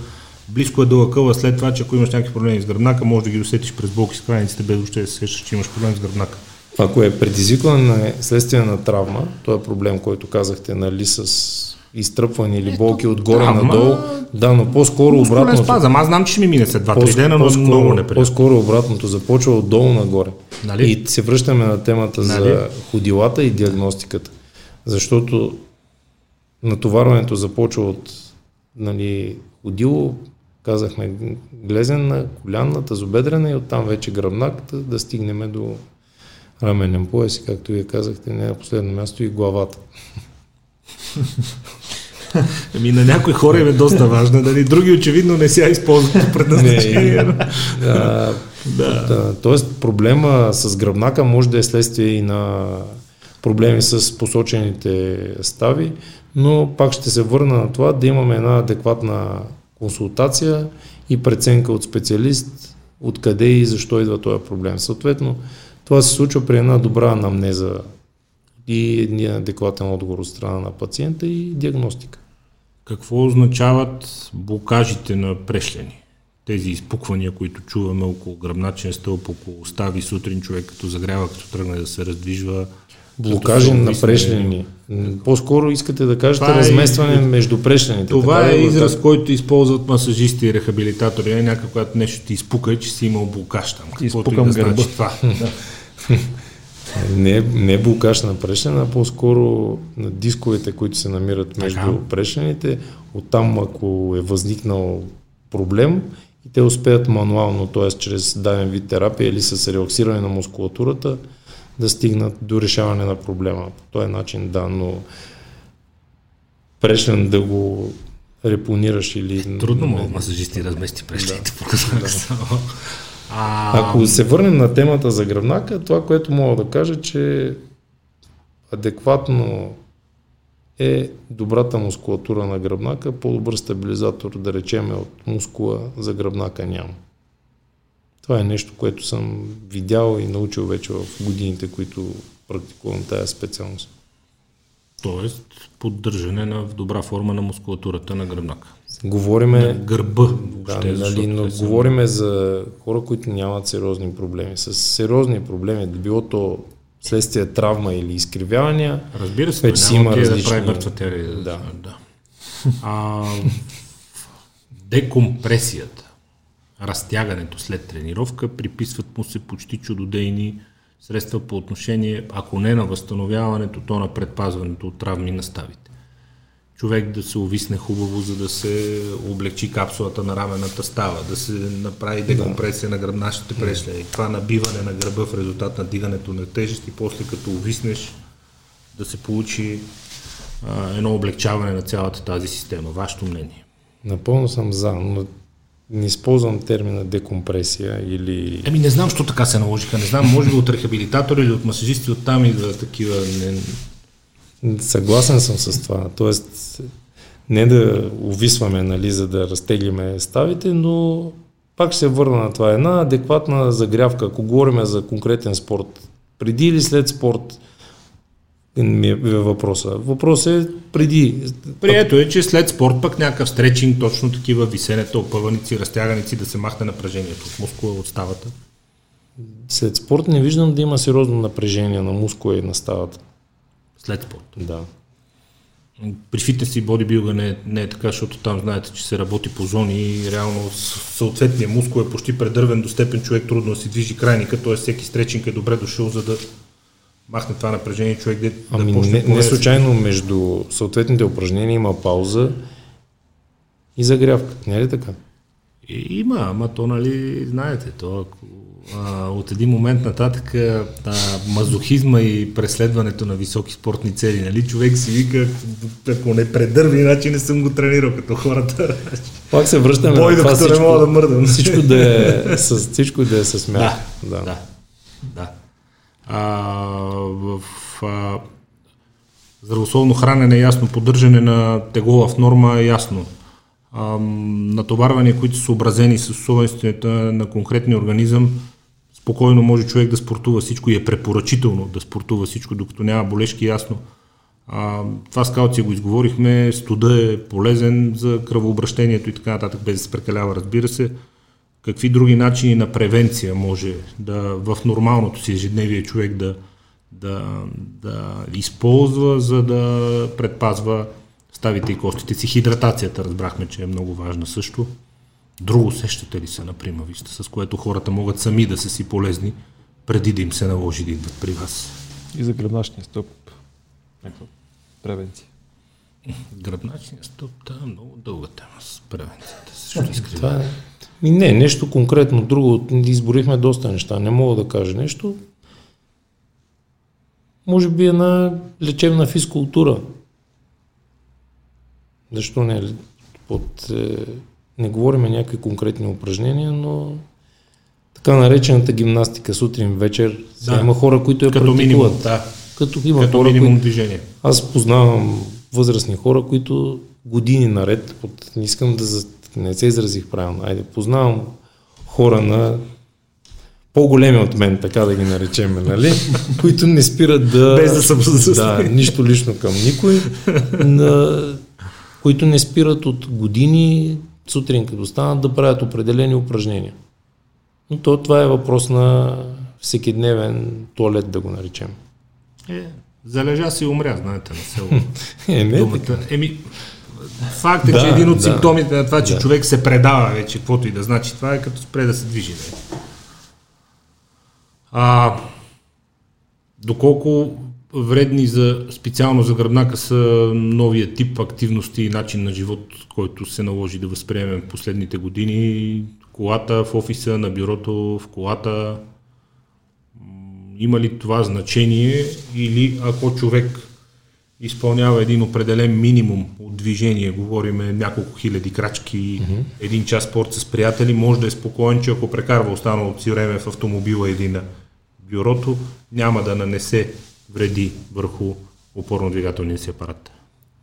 [SPEAKER 1] близко е до лъкъла след това, че ако имаш някакви проблеми с гръбнака, може да ги усетиш през болки с крайниците, без въобще да се сещаш, че имаш проблем с гръбнака.
[SPEAKER 2] Ако е предизвикване на следствие на травма, то е проблем, който казахте, нали, с изтръпване или болки отгоре
[SPEAKER 1] травма-
[SPEAKER 2] надолу. Да, но по-скоро
[SPEAKER 1] Мускулен
[SPEAKER 2] обратното.
[SPEAKER 1] спазъм. Аз знам, че ще ми мине след 2-3
[SPEAKER 2] По-ск-
[SPEAKER 1] дена, но
[SPEAKER 2] по-скоро-
[SPEAKER 1] много неприятно.
[SPEAKER 2] По-скоро обратното започва отдолу нагоре.
[SPEAKER 1] Нали?
[SPEAKER 2] И се връщаме на темата
[SPEAKER 1] Нали?
[SPEAKER 2] за ходилата и диагностиката. Защото натоварването започва от нали, ходило, казахме глезена, колянната, тазобедрена и оттам вече гръбнаката да стигнем до раменен пояс и както вие казахте, не на последно място и главата.
[SPEAKER 1] Ами на някои хора им е доста важно, дали други очевидно не сега използват по предназначение.
[SPEAKER 2] Не,
[SPEAKER 1] Да.
[SPEAKER 2] да. Тоест проблема с гръбнака може да е следствие и на проблеми с посочените стави, но пак ще се върна на това да имаме една адекватна консултация и преценка от специалист откъде и защо идва този проблем. Съответно, това се случва при една добра анамнеза и един адекватен отговор от страна на пациента и диагностика.
[SPEAKER 1] Какво означават блокажите на прешлени? Тези изпуквания, които чуваме около гръбначен стълб, около стави сутрин, човек като загрява, като тръгне да се раздвижва.
[SPEAKER 2] Блокажи на прешлени. По-скоро искате да кажете
[SPEAKER 1] Това е-
[SPEAKER 2] разместване между прешлените.
[SPEAKER 1] Това
[SPEAKER 2] така
[SPEAKER 1] е израз,
[SPEAKER 2] кажа?
[SPEAKER 1] който използват масажисти и рехабилитатори. Не някак, когато нещо ти изпука, че си имал блокаж там.
[SPEAKER 4] Изпукам
[SPEAKER 1] да значи
[SPEAKER 4] гърба.
[SPEAKER 1] това.
[SPEAKER 2] Не, не е блокаж на прешлена, а по-скоро на дисковете, които се намират между
[SPEAKER 1] Така.
[SPEAKER 2] прешлените. Оттам, ако е възникнал проблем, и те успеят мануално, т.е. чрез даден вид терапия или с релаксиране на мускулатурата, да стигнат до решаване на проблема. По този начин, да, но прешлен да го репонираш или...
[SPEAKER 1] Трудно мога масажисти размести прещените по късна А,
[SPEAKER 2] Ако се върнем на темата за гръбнака, това, което мога да кажа, че адекватно е добрата мускулатура на гръбнака, по-добър стабилизатор, да речеме, от мускула за гръбнака няма. Това е нещо, което съм видял и научил вече в годините, които практикувам тази специалност.
[SPEAKER 1] Тоест, поддържане на в добра форма на мускулатурата на гръбнака.
[SPEAKER 2] Говориме,
[SPEAKER 1] Гърба.
[SPEAKER 2] да,
[SPEAKER 1] въобще,
[SPEAKER 2] нали,
[SPEAKER 1] защото
[SPEAKER 2] но говориме за хора, които нямат сериозни проблеми. С сериозни проблеми, да било то следствие травма или изкривявания,
[SPEAKER 1] Разбира се,
[SPEAKER 2] Вече си има
[SPEAKER 1] да прави мъртва теория. Да.
[SPEAKER 2] Да.
[SPEAKER 1] да. А, декомпресията, разтягането след тренировка, приписват му се почти чудодейни средства по отношение, ако не на възстановяването, то на предпазването от травми на ставите. Човек да се увисне хубаво, за да се облегчи капсулата на рамената става, да се направи декомпресия да. на гръбначните прешлени, това набиване на гръба в резултат на дигането на тежест и после като увиснеш да се получи а, едно облегчаване на цялата тази система. Вашето мнение?
[SPEAKER 2] Напълно съм за, но не използвам термина декомпресия или...
[SPEAKER 1] Еми не знам, защо така се наложиха. Не знам, може би от рехабилитатори или от масажисти от там и да такива... Не...
[SPEAKER 2] Съгласен съм с това. Тоест, не да увисваме, нали, за да разтеглиме ставите, но пак ще се върна на това. Една адекватна загрявка, ако говорим за конкретен спорт, преди или след спорт, ми е въпроса. Въпросът е преди.
[SPEAKER 1] Прието е, че след спорт пък някакъв стречинг, точно такива висенета, опъваници, разтяганици, да се махне напрежението в мускула от ставата.
[SPEAKER 2] След спорт не виждам да има сериозно напрежение на мускула и на ставата.
[SPEAKER 1] След спорт?
[SPEAKER 2] Да.
[SPEAKER 1] При фитнес и бодибилга не, не е така, защото там знаете, че се работи по зони и реално съответният мускул е почти предървен до степен човек трудно да си движи крайника, т.е. всеки стречинг е добре дошъл, за да махне това напрежение човек да,
[SPEAKER 2] ами,
[SPEAKER 1] да
[SPEAKER 2] не, не случайно между съответните упражнения има пауза и загрявка. Не е ли така?
[SPEAKER 1] И, има, ама то, нали, знаете, то ако, а, от един момент нататък а, мазохизма и преследването на високи спортни цели, нали, човек си вика, ако не предърви, иначе не съм го тренирал като хората.
[SPEAKER 2] Пак се връщаме
[SPEAKER 1] Бой, на това всичко, не мога да мърдам.
[SPEAKER 2] Всичко да е с, всичко да е с смях.
[SPEAKER 1] Да, да. да. да а, в а, здравословно хранене ясно, поддържане на тегло в норма ясно. Натоварвания, които са съобразени с особеностите на конкретния организъм, спокойно може човек да спортува всичко и е препоръчително да спортува всичко, докато няма болешки, ясно. А, това с калция го изговорихме, студа е полезен за кръвообращението и така нататък, без да се прекалява, разбира се какви други начини на превенция може да в нормалното си ежедневие човек да, да, да използва, за да предпазва ставите и костите си. Хидратацията разбрахме, че е много важна също. Друго сещате ли се, например, вижте, с което хората могат сами да са си полезни, преди да им се наложи да идват при вас?
[SPEAKER 4] И за гръбначния стоп. Някаква превенция.
[SPEAKER 1] Гръбначния стоп, да, много дълга тема с превенцията. Също
[SPEAKER 2] е ми не, нещо конкретно друго. Изборихме доста неща. Не мога да кажа нещо. Може би една лечебна физкултура. Защо не? Под, е, не говорим някакви конкретни упражнения, но така наречената гимнастика сутрин, вечер. Да. Има хора, които я
[SPEAKER 1] Като практикуват. Минимум, да.
[SPEAKER 2] Като има
[SPEAKER 1] Като
[SPEAKER 2] хора,
[SPEAKER 1] минимум които... движение.
[SPEAKER 2] Аз познавам възрастни хора, които години наред, под... не искам да не се изразих правилно. Айде, познавам хора на по-големи от мен, така да ги наречем, нали? които не спират да...
[SPEAKER 1] Без да съм
[SPEAKER 2] Да, нищо лично към никой, на, които не спират от години сутрин, като станат да правят определени упражнения. Но то, това е въпрос на всекидневен туалет, да го наречем.
[SPEAKER 1] Е, залежа си умря, знаете, на село.
[SPEAKER 2] е, не е така.
[SPEAKER 1] Еми, Факт е, да, че един от да, симптомите на това, че да. човек се предава вече, каквото и да значи, това е като спре да се движи. Не? А, доколко вредни за, специално за гръбнака са новия тип активности и начин на живот, който се наложи да възприемем в последните години. Колата в офиса, на бюрото, в колата. Има ли това значение или ако човек изпълнява един определен минимум от движение, говориме няколко хиляди крачки, mm-hmm. един час спорт с приятели, може да е спокоен, че ако прекарва останалото си време в автомобила или на бюрото, няма да нанесе вреди върху опорно-двигателния си апарат.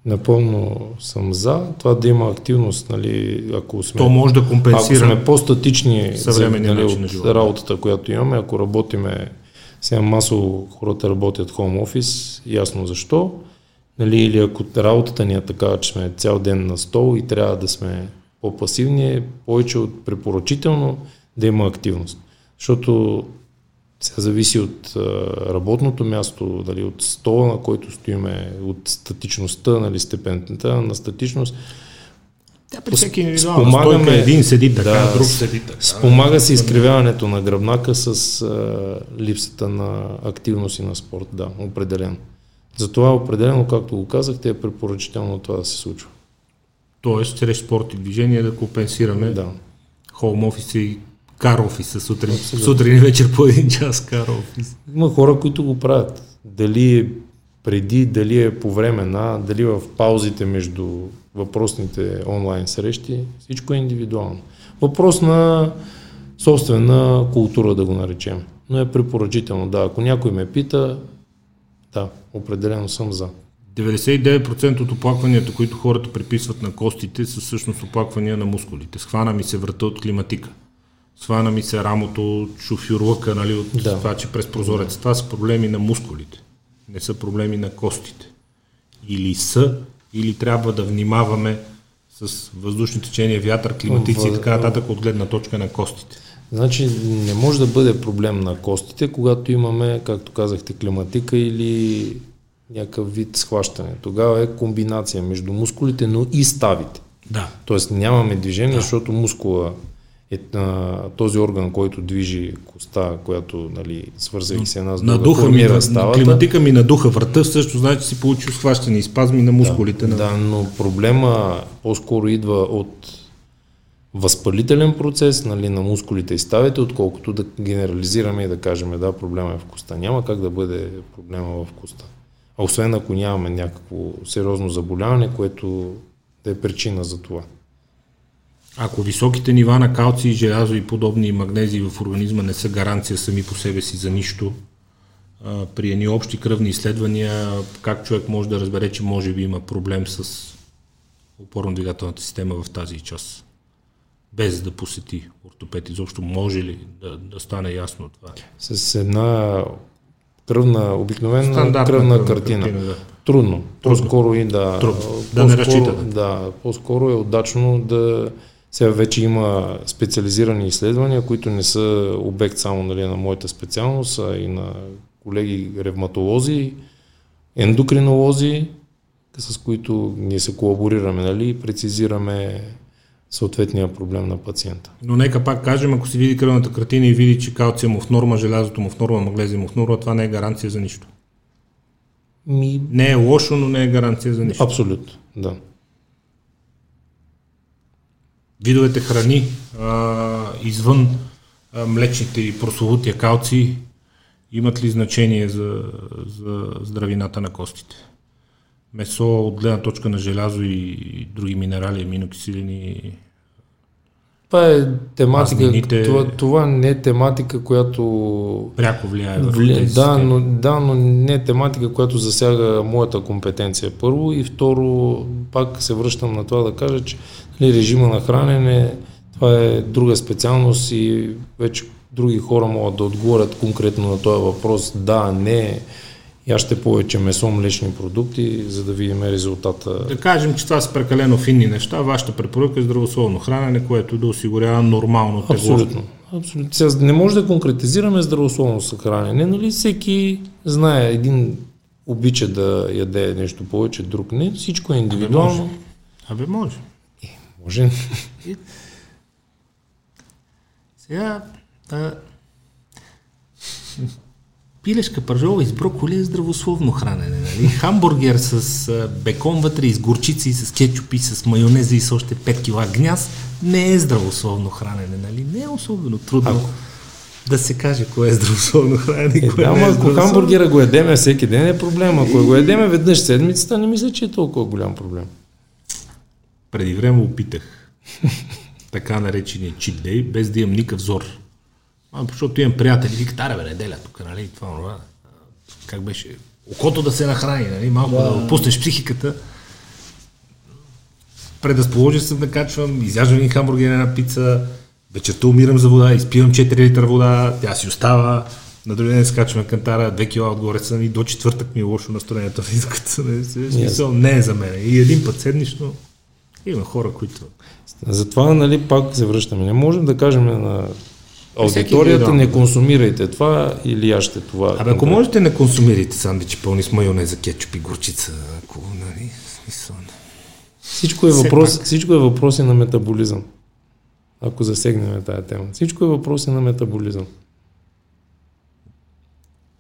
[SPEAKER 2] Напълно съм за това да има активност, нали, ако сме,
[SPEAKER 1] То може да компенсира
[SPEAKER 2] ако сме по-статични нали, от работата, която имаме, ако работиме, сега масово хората работят home office, ясно защо, Нали, или ако работата ни е такава, че сме цял ден на стол и трябва да сме по-пасивни, е повече от препоръчително да има активност. Защото сега зависи от а, работното място, дали, от стола, на който стоиме, от статичността, нали, степента на статичност.
[SPEAKER 1] Да, при всеки индивидуална стойка един седи така, да, друг седи така.
[SPEAKER 2] Спомага се изкривяването на гръбнака с а, липсата на активност и на спорт, да, определено. Затова определено, както го казахте, е препоръчително това да се случва.
[SPEAKER 1] Тоест, чрез спорт и движение да компенсираме
[SPEAKER 2] Да.
[SPEAKER 1] хоум офиса и кар офиса сутрин, сутрин и вечер по един час кар офис.
[SPEAKER 2] Има хора, които го правят. Дали е преди, дали е по време на, дали в паузите между въпросните онлайн срещи, всичко е индивидуално. Въпрос на собствена култура, да го наречем. Но е препоръчително. Да, ако някой ме пита, да, определено съм за.
[SPEAKER 1] 99% от оплакванията, които хората приписват на костите, са всъщност оплаквания на мускулите. Схвана ми се врата от климатика. Схвана ми се рамото от шофюрлъка, нали, от
[SPEAKER 2] Да.
[SPEAKER 1] това, че през прозорец. Това са проблеми на мускулите. Не са проблеми на костите. Или са, или трябва да внимаваме с въздушни течения, вятър, климатици и така нататък от гледна точка на костите.
[SPEAKER 2] Значи не може да бъде проблем на костите, когато имаме, както казахте, климатика или някакъв вид схващане. Тогава е комбинация между мускулите, но и ставите.
[SPEAKER 1] Да.
[SPEAKER 2] Тоест нямаме движение, да. защото мускула е а, този орган, който движи коста, която, нали, свързвайки се една с друга,
[SPEAKER 1] Надуха ми,
[SPEAKER 2] формира
[SPEAKER 1] на,
[SPEAKER 2] ставата.
[SPEAKER 1] климатика ми надуха врата, също значи си получил схващане и спазми на мускулите. на...
[SPEAKER 2] Да, но проблема по-скоро идва от възпалителен процес нали, на мускулите и ставите, отколкото да генерализираме и да кажем да, проблема е в коста. Няма как да бъде проблема в коста. А освен ако нямаме някакво сериозно заболяване, което да е причина за това.
[SPEAKER 1] Ако високите нива на калци, желязо и подобни магнези в организма не са гаранция сами по себе си за нищо, а, при едни общи кръвни изследвания, как човек може да разбере, че може би има проблем с опорно-двигателната система в тази част, без да посети ортопед. Изобщо може ли да, да стане ясно това?
[SPEAKER 2] С една кръвна, обикновена
[SPEAKER 1] Стандартна
[SPEAKER 2] кръвна,
[SPEAKER 1] кръвна
[SPEAKER 2] картина.
[SPEAKER 1] картина, да.
[SPEAKER 2] Трудно. По-скоро и да...
[SPEAKER 1] Трудно. Да не разчитаме.
[SPEAKER 2] Да, по-скоро е удачно да... Сега вече има специализирани изследвания, които не са обект само нали, на моята специалност, а и на колеги ревматолози, ендокринолози, с които ние се колаборираме нали, и прецизираме съответния проблем на пациента.
[SPEAKER 1] Но нека пак кажем, ако си види кръвната картина и види, че калция му в норма, желязото му в норма, маглезия му в норма, това не е гаранция за нищо.
[SPEAKER 2] Ми,
[SPEAKER 1] Не е лошо, но не е гаранция за нищо.
[SPEAKER 2] абсолютно, да.
[SPEAKER 1] Видовете храни а, извън а, млечните и прословутия калци имат ли значение за, за здравината на костите? Месо от гледна точка на желязо и други минерали, аминокиселини.
[SPEAKER 2] Това е тематика,
[SPEAKER 1] Мазнините-
[SPEAKER 2] това, това не е тематика, която
[SPEAKER 1] Пряко влияе върху
[SPEAKER 2] Вли...
[SPEAKER 1] тези
[SPEAKER 2] Да, но, да, но не е тематика, която засяга моята компетенция първо и второ, пак се връщам на това да кажа, че нали, режима на хранене, това е друга специалност и вече други хора могат да отговорят конкретно на този въпрос, да, не, я ще повече месо, млечни продукти, за да видим резултата.
[SPEAKER 1] Да кажем, че това са прекалено финни неща. Вашата препоръка е здравословно хранене, което да осигурява нормално тегло.
[SPEAKER 2] Абсолютно. Абсолютно. Сега не може да конкретизираме здравословно съхранение. Нали? Всеки знае, един обича да яде нещо повече, друг не. Всичко е индивидуално.
[SPEAKER 1] Абе, може.
[SPEAKER 2] Може.
[SPEAKER 1] Сега, а, пилешка пържола из броколи е здравословно хранене. Нали? Хамбургер с а, бекон вътре, и с горчици, и с кетчупи, с майонеза и с още 5 кила гняз не е здравословно хранене. Нали? Не е особено трудно
[SPEAKER 2] Ако-
[SPEAKER 1] да се каже кое е здравословно хранене и
[SPEAKER 2] Е,
[SPEAKER 1] кое
[SPEAKER 2] да,
[SPEAKER 1] не
[SPEAKER 2] ама
[SPEAKER 1] е
[SPEAKER 2] ако хамбургера го едеме всеки ден е проблем. Ако го едеме веднъж седмицата, не мисля, че е толкова голям проблем.
[SPEAKER 1] Преди време опитах така наречения чип дей, без да имам никакъв зор. А, защото имам приятели, викат, аре бе, неделя тук, нали, това, това. Как беше? Окото да се нахрани, нали, малко да, да отпуснеш психиката. Предразположен съм да качвам, изяждам един хамбургер, една пица, вечерта умирам за вода, изпивам 4 литра вода, тя си остава, на другия ден скачвам на кантара, 2 кила отгоре съм и до четвъртък ми е лошо настроението, нали, в смисъл, не е за мен. И един път седмично има хора, които...
[SPEAKER 2] Затова, нали, пак се връщаме. Не можем да кажем на аудиторията, не консумирайте това или яще това.
[SPEAKER 1] Абе, ако можете не консумирайте сандвичи пълни с майонеза, кетчуп и горчица, ако, нали, смисъл...
[SPEAKER 2] Всичко е, въпрос, всичко е въпроси на метаболизъм. Ако засегнем тая тема. Всичко е въпроси на метаболизъм.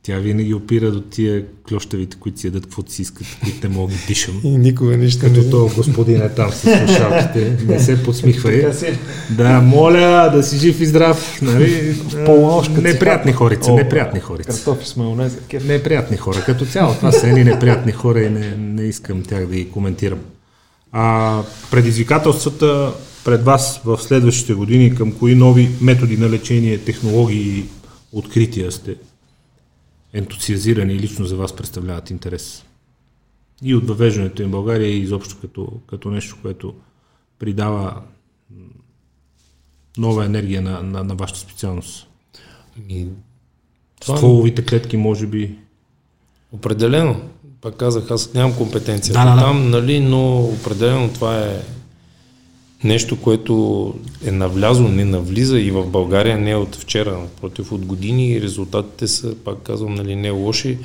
[SPEAKER 1] Тя винаги опира до тия клющавите, които си ядат каквото си искат, които не мога да дишам.
[SPEAKER 2] И никога нищо
[SPEAKER 1] Като
[SPEAKER 2] не...
[SPEAKER 1] то господин е там с слушалките, не се подсмихвай.
[SPEAKER 4] Си.
[SPEAKER 1] Да, моля да си жив и здрав. Нали?
[SPEAKER 4] полунощ,
[SPEAKER 1] неприятни
[SPEAKER 4] като
[SPEAKER 1] хорица, неприятни хорица.
[SPEAKER 4] Картофи с майонеза. Кеф.
[SPEAKER 1] Неприятни хора. Като цяло това са едни неприятни хора и не, не искам тях да ги коментирам. А предизвикателствата пред вас в следващите години към кои нови методи на лечение, технологии и открития сте ентусиазирани и лично за вас представляват интерес? И от въвеждането им в България и изобщо като, като нещо, което придава нова енергия на, на, на вашата специалност.
[SPEAKER 2] Ами, това
[SPEAKER 1] Стволовите клетки, може би.
[SPEAKER 2] определено. Пак казах, аз нямам компетенция
[SPEAKER 1] Да, да, да.
[SPEAKER 2] там, нали, но определено това е нещо, което е навлязло, не навлиза и в България не е от вчера, напротив от години резултатите са, пак казвам, нали, не лоши,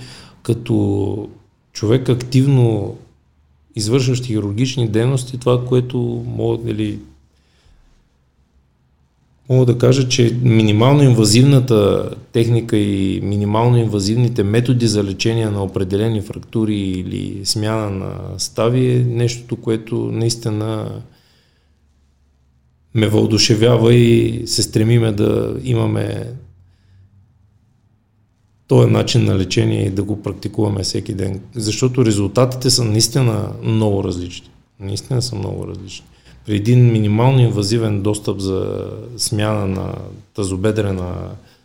[SPEAKER 2] като човек активно извършващ хирургични дейности, това, което мога, нали, мога да кажа, че минимално инвазивната техника и минимално инвазивните методи за лечение на определени фрактури или смяна на стави е нещото, което наистина ме въодушевява и се стремиме да имаме този начин на лечение и да го практикуваме всеки ден. Защото резултатите са наистина много различни. Наистина са много различни. При един минимално инвазивен достъп за смяна на тазобедрена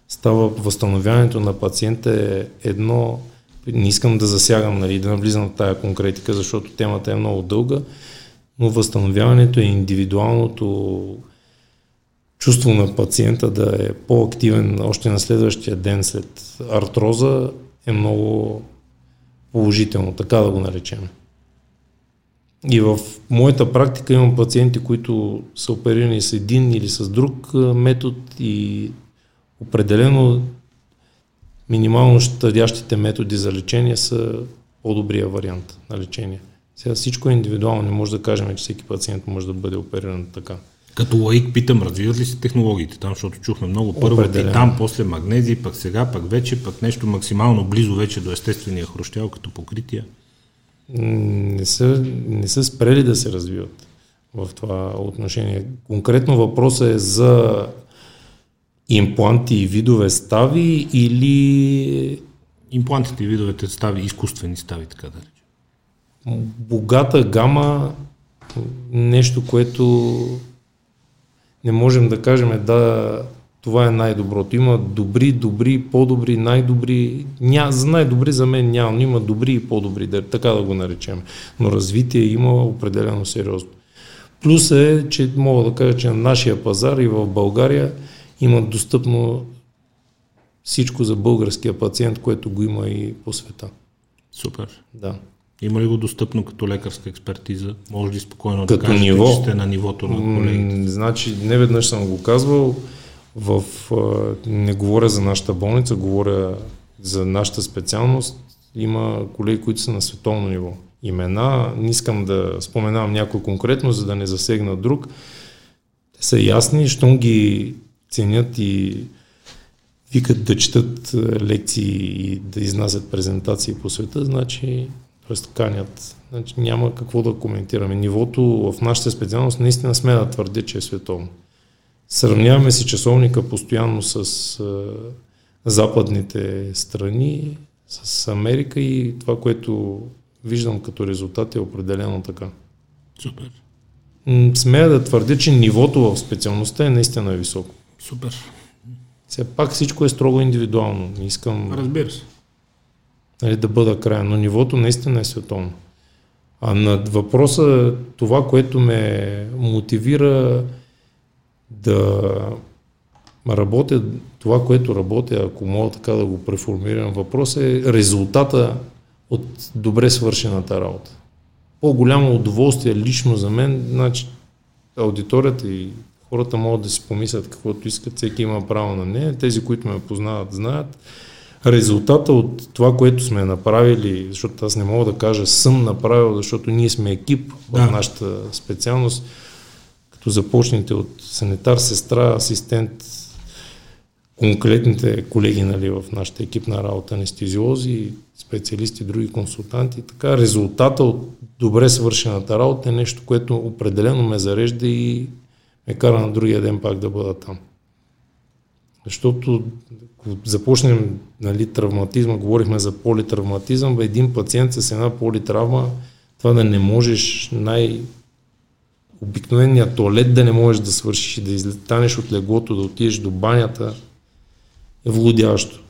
[SPEAKER 2] става възстановяването на пациента е едно, не искам да засягам, нали, да навлизам в тая конкретика, защото темата е много дълга, но възстановяването е индивидуалното чувство на пациента да е по-активен още на следващия ден след артроза е много положително, така да го наречем. И в моята практика имам пациенти, които са оперирани с един или с друг метод и определено минимално щадящите методи за лечение са по-добрия вариант на лечение. Сега всичко е индивидуално, не може да кажем, че всеки пациент може да бъде опериран така.
[SPEAKER 1] Като лаик питам, развиват ли се технологиите там, защото чухме много първо
[SPEAKER 2] Определено.
[SPEAKER 1] титан, после магнези, пък сега, пък вече, пък нещо максимално близо вече до естествения хрущял като покрития.
[SPEAKER 2] М, не са, не са спрели да се развиват в това отношение. Конкретно въпросът е за импланти и видове стави или
[SPEAKER 1] Имплантите и видовете стави, изкуствени стави, така да речем.
[SPEAKER 2] Богата гама, нещо, което не можем да кажем да това е най-доброто. Има добри, добри, по-добри, най-добри. Ня, за най-добри за мен няма, но има добри и по-добри, да, така да го наречем. Но развитие има определено сериозно. Плюс е, че мога да кажа, че на нашия пазар и в България има достъпно всичко за българския пациент, което го има и по света.
[SPEAKER 1] Супер.
[SPEAKER 2] Да.
[SPEAKER 1] Има ли го достъпно като лекарска експертиза? Може ли спокойно
[SPEAKER 2] Като
[SPEAKER 1] да кажете,
[SPEAKER 2] ниво?
[SPEAKER 1] че сте на нивото на колегите?
[SPEAKER 2] Значи, не веднъж съм го казвал. В, не говоря за нашата болница, говоря за нашата специалност. Има колеги, които са на световно ниво. Имена, не искам да споменавам някой конкретно, за да не засегна друг. Те са ясни, щом ги ценят и викат да четат лекции и да изнасят презентации по света, значи, т.е. канят. Значи няма какво да коментираме. Нивото в нашата специалност наистина сме да твърдя, че е световно. Сравняваме си часовника постоянно с а, западните страни, с Америка и това, което виждам като резултат е определено така.
[SPEAKER 1] Супер.
[SPEAKER 2] Смея да твърдя, че нивото в специалността е наистина високо.
[SPEAKER 1] Супер.
[SPEAKER 2] Все пак всичко е строго индивидуално. Не искам
[SPEAKER 1] Разбира се.
[SPEAKER 2] Нали, да бъда крайен, но нивото наистина е световно. А на въпроса, това, което ме мотивира да работя, това, което работя, ако мога така да го преформирам, въпрос е резултата от добре свършената работа. По-голямо удоволствие лично за мен, значи аудиторията и хората могат да си помислят каквото искат, всеки има право на нея, тези, които ме познават, знаят. Резултата от това, което сме направили, защото аз не мога да кажа съм направил, защото ние сме екип
[SPEAKER 1] Да.
[SPEAKER 2] в нашата специалност, като започнете от санитар, сестра, асистент, конкретните колеги нали, в нашата екипна работа, анестезиолози, специалисти, други консултанти. Така, резултата от добре свършената работа е нещо, което определено ме зарежда и ме кара на другия ден пак да бъда там. Защото ако започнем нали, травматизма, говорихме за политравматизъм, един пациент с една политравма, това да не можеш най- обикновения туалет да не можеш да свършиш и да излетанеш от леглото, да отидеш до банята, е влудящо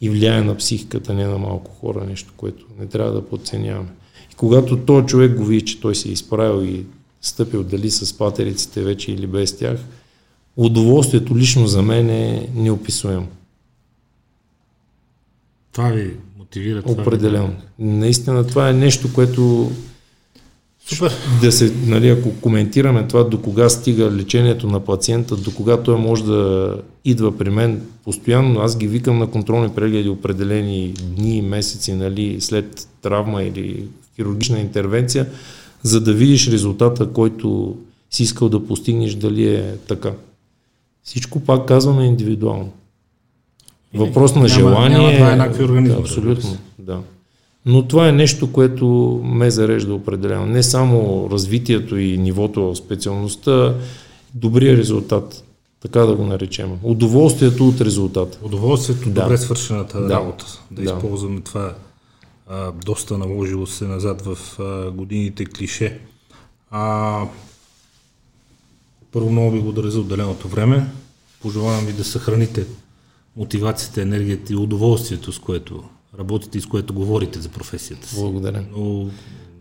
[SPEAKER 2] и влияе на психиката, не на малко хора, нещо, което не трябва да подценяваме. И когато този човек го види, че той се е изправил и стъпил дали с патериците вече или без тях, удоволствието лично за мен е неописуемо.
[SPEAKER 1] Това ви мотивира? Това
[SPEAKER 2] Определено. Ви... Наистина това е нещо, което
[SPEAKER 1] Супер.
[SPEAKER 2] Да се, нали, ако коментираме това, до кога стига лечението на пациента, до кога той може да идва при мен постоянно, аз ги викам на контролни прегледи определени дни, месеци, нали, след травма или хирургична интервенция, за да видиш резултата, който си искал да постигнеш, дали е така. Всичко пак казваме индивидуално. Въпрос на желание.
[SPEAKER 1] Няма два еднакви организми.
[SPEAKER 2] Да, абсолютно, да. Но това е нещо, което ме зарежда определено. Не само развитието и нивото в специалността, добрия резултат, така да го наречем. Удоволствието от резултата.
[SPEAKER 1] Удоволствието, да. добре свършената да. работа. Да, да използваме това а, доста наложило се назад в а, годините клише. А, първо много ви благодаря за отделеното време. Пожелавам ви да съхраните мотивацията, енергията и удоволствието, с което работите и с което говорите за професията си.
[SPEAKER 2] Благодаря.
[SPEAKER 1] Но,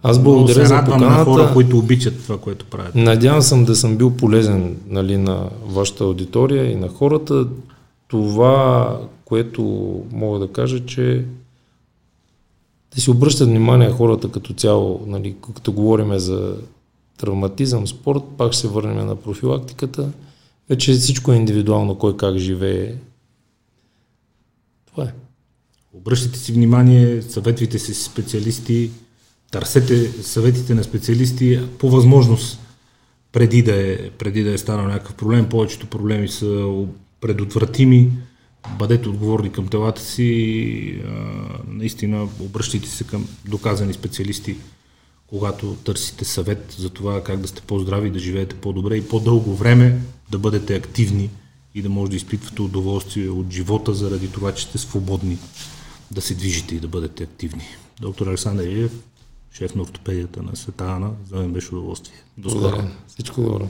[SPEAKER 2] Аз благодаря за поканата. на
[SPEAKER 1] хора, които обичат това, което правят.
[SPEAKER 2] Надявам съм да съм бил полезен нали, на вашата аудитория и на хората. Това, което мога да кажа, че да си обръщат внимание хората като цяло, нали, като говорим за травматизъм, спорт, пак се върнем на профилактиката. Вече всичко е индивидуално, кой как живее. Това е.
[SPEAKER 1] Обръщайте си внимание, съветвайте се с специалисти, търсете съветите на специалисти по възможност преди да е, преди да е станал някакъв проблем. Повечето проблеми са предотвратими. Бъдете отговорни към телата си. наистина обръщайте се към доказани специалисти, когато търсите съвет за това как да сте по-здрави, да живеете по-добре и по-дълго време да бъдете активни и да може да изпитвате удоволствие от живота заради това, че сте свободни да се движите и да бъдете активни. Доктор Александър Илиев, шеф на ортопедията на Света Ана, за мен беше удоволствие.
[SPEAKER 2] До скоро. Всичко добро.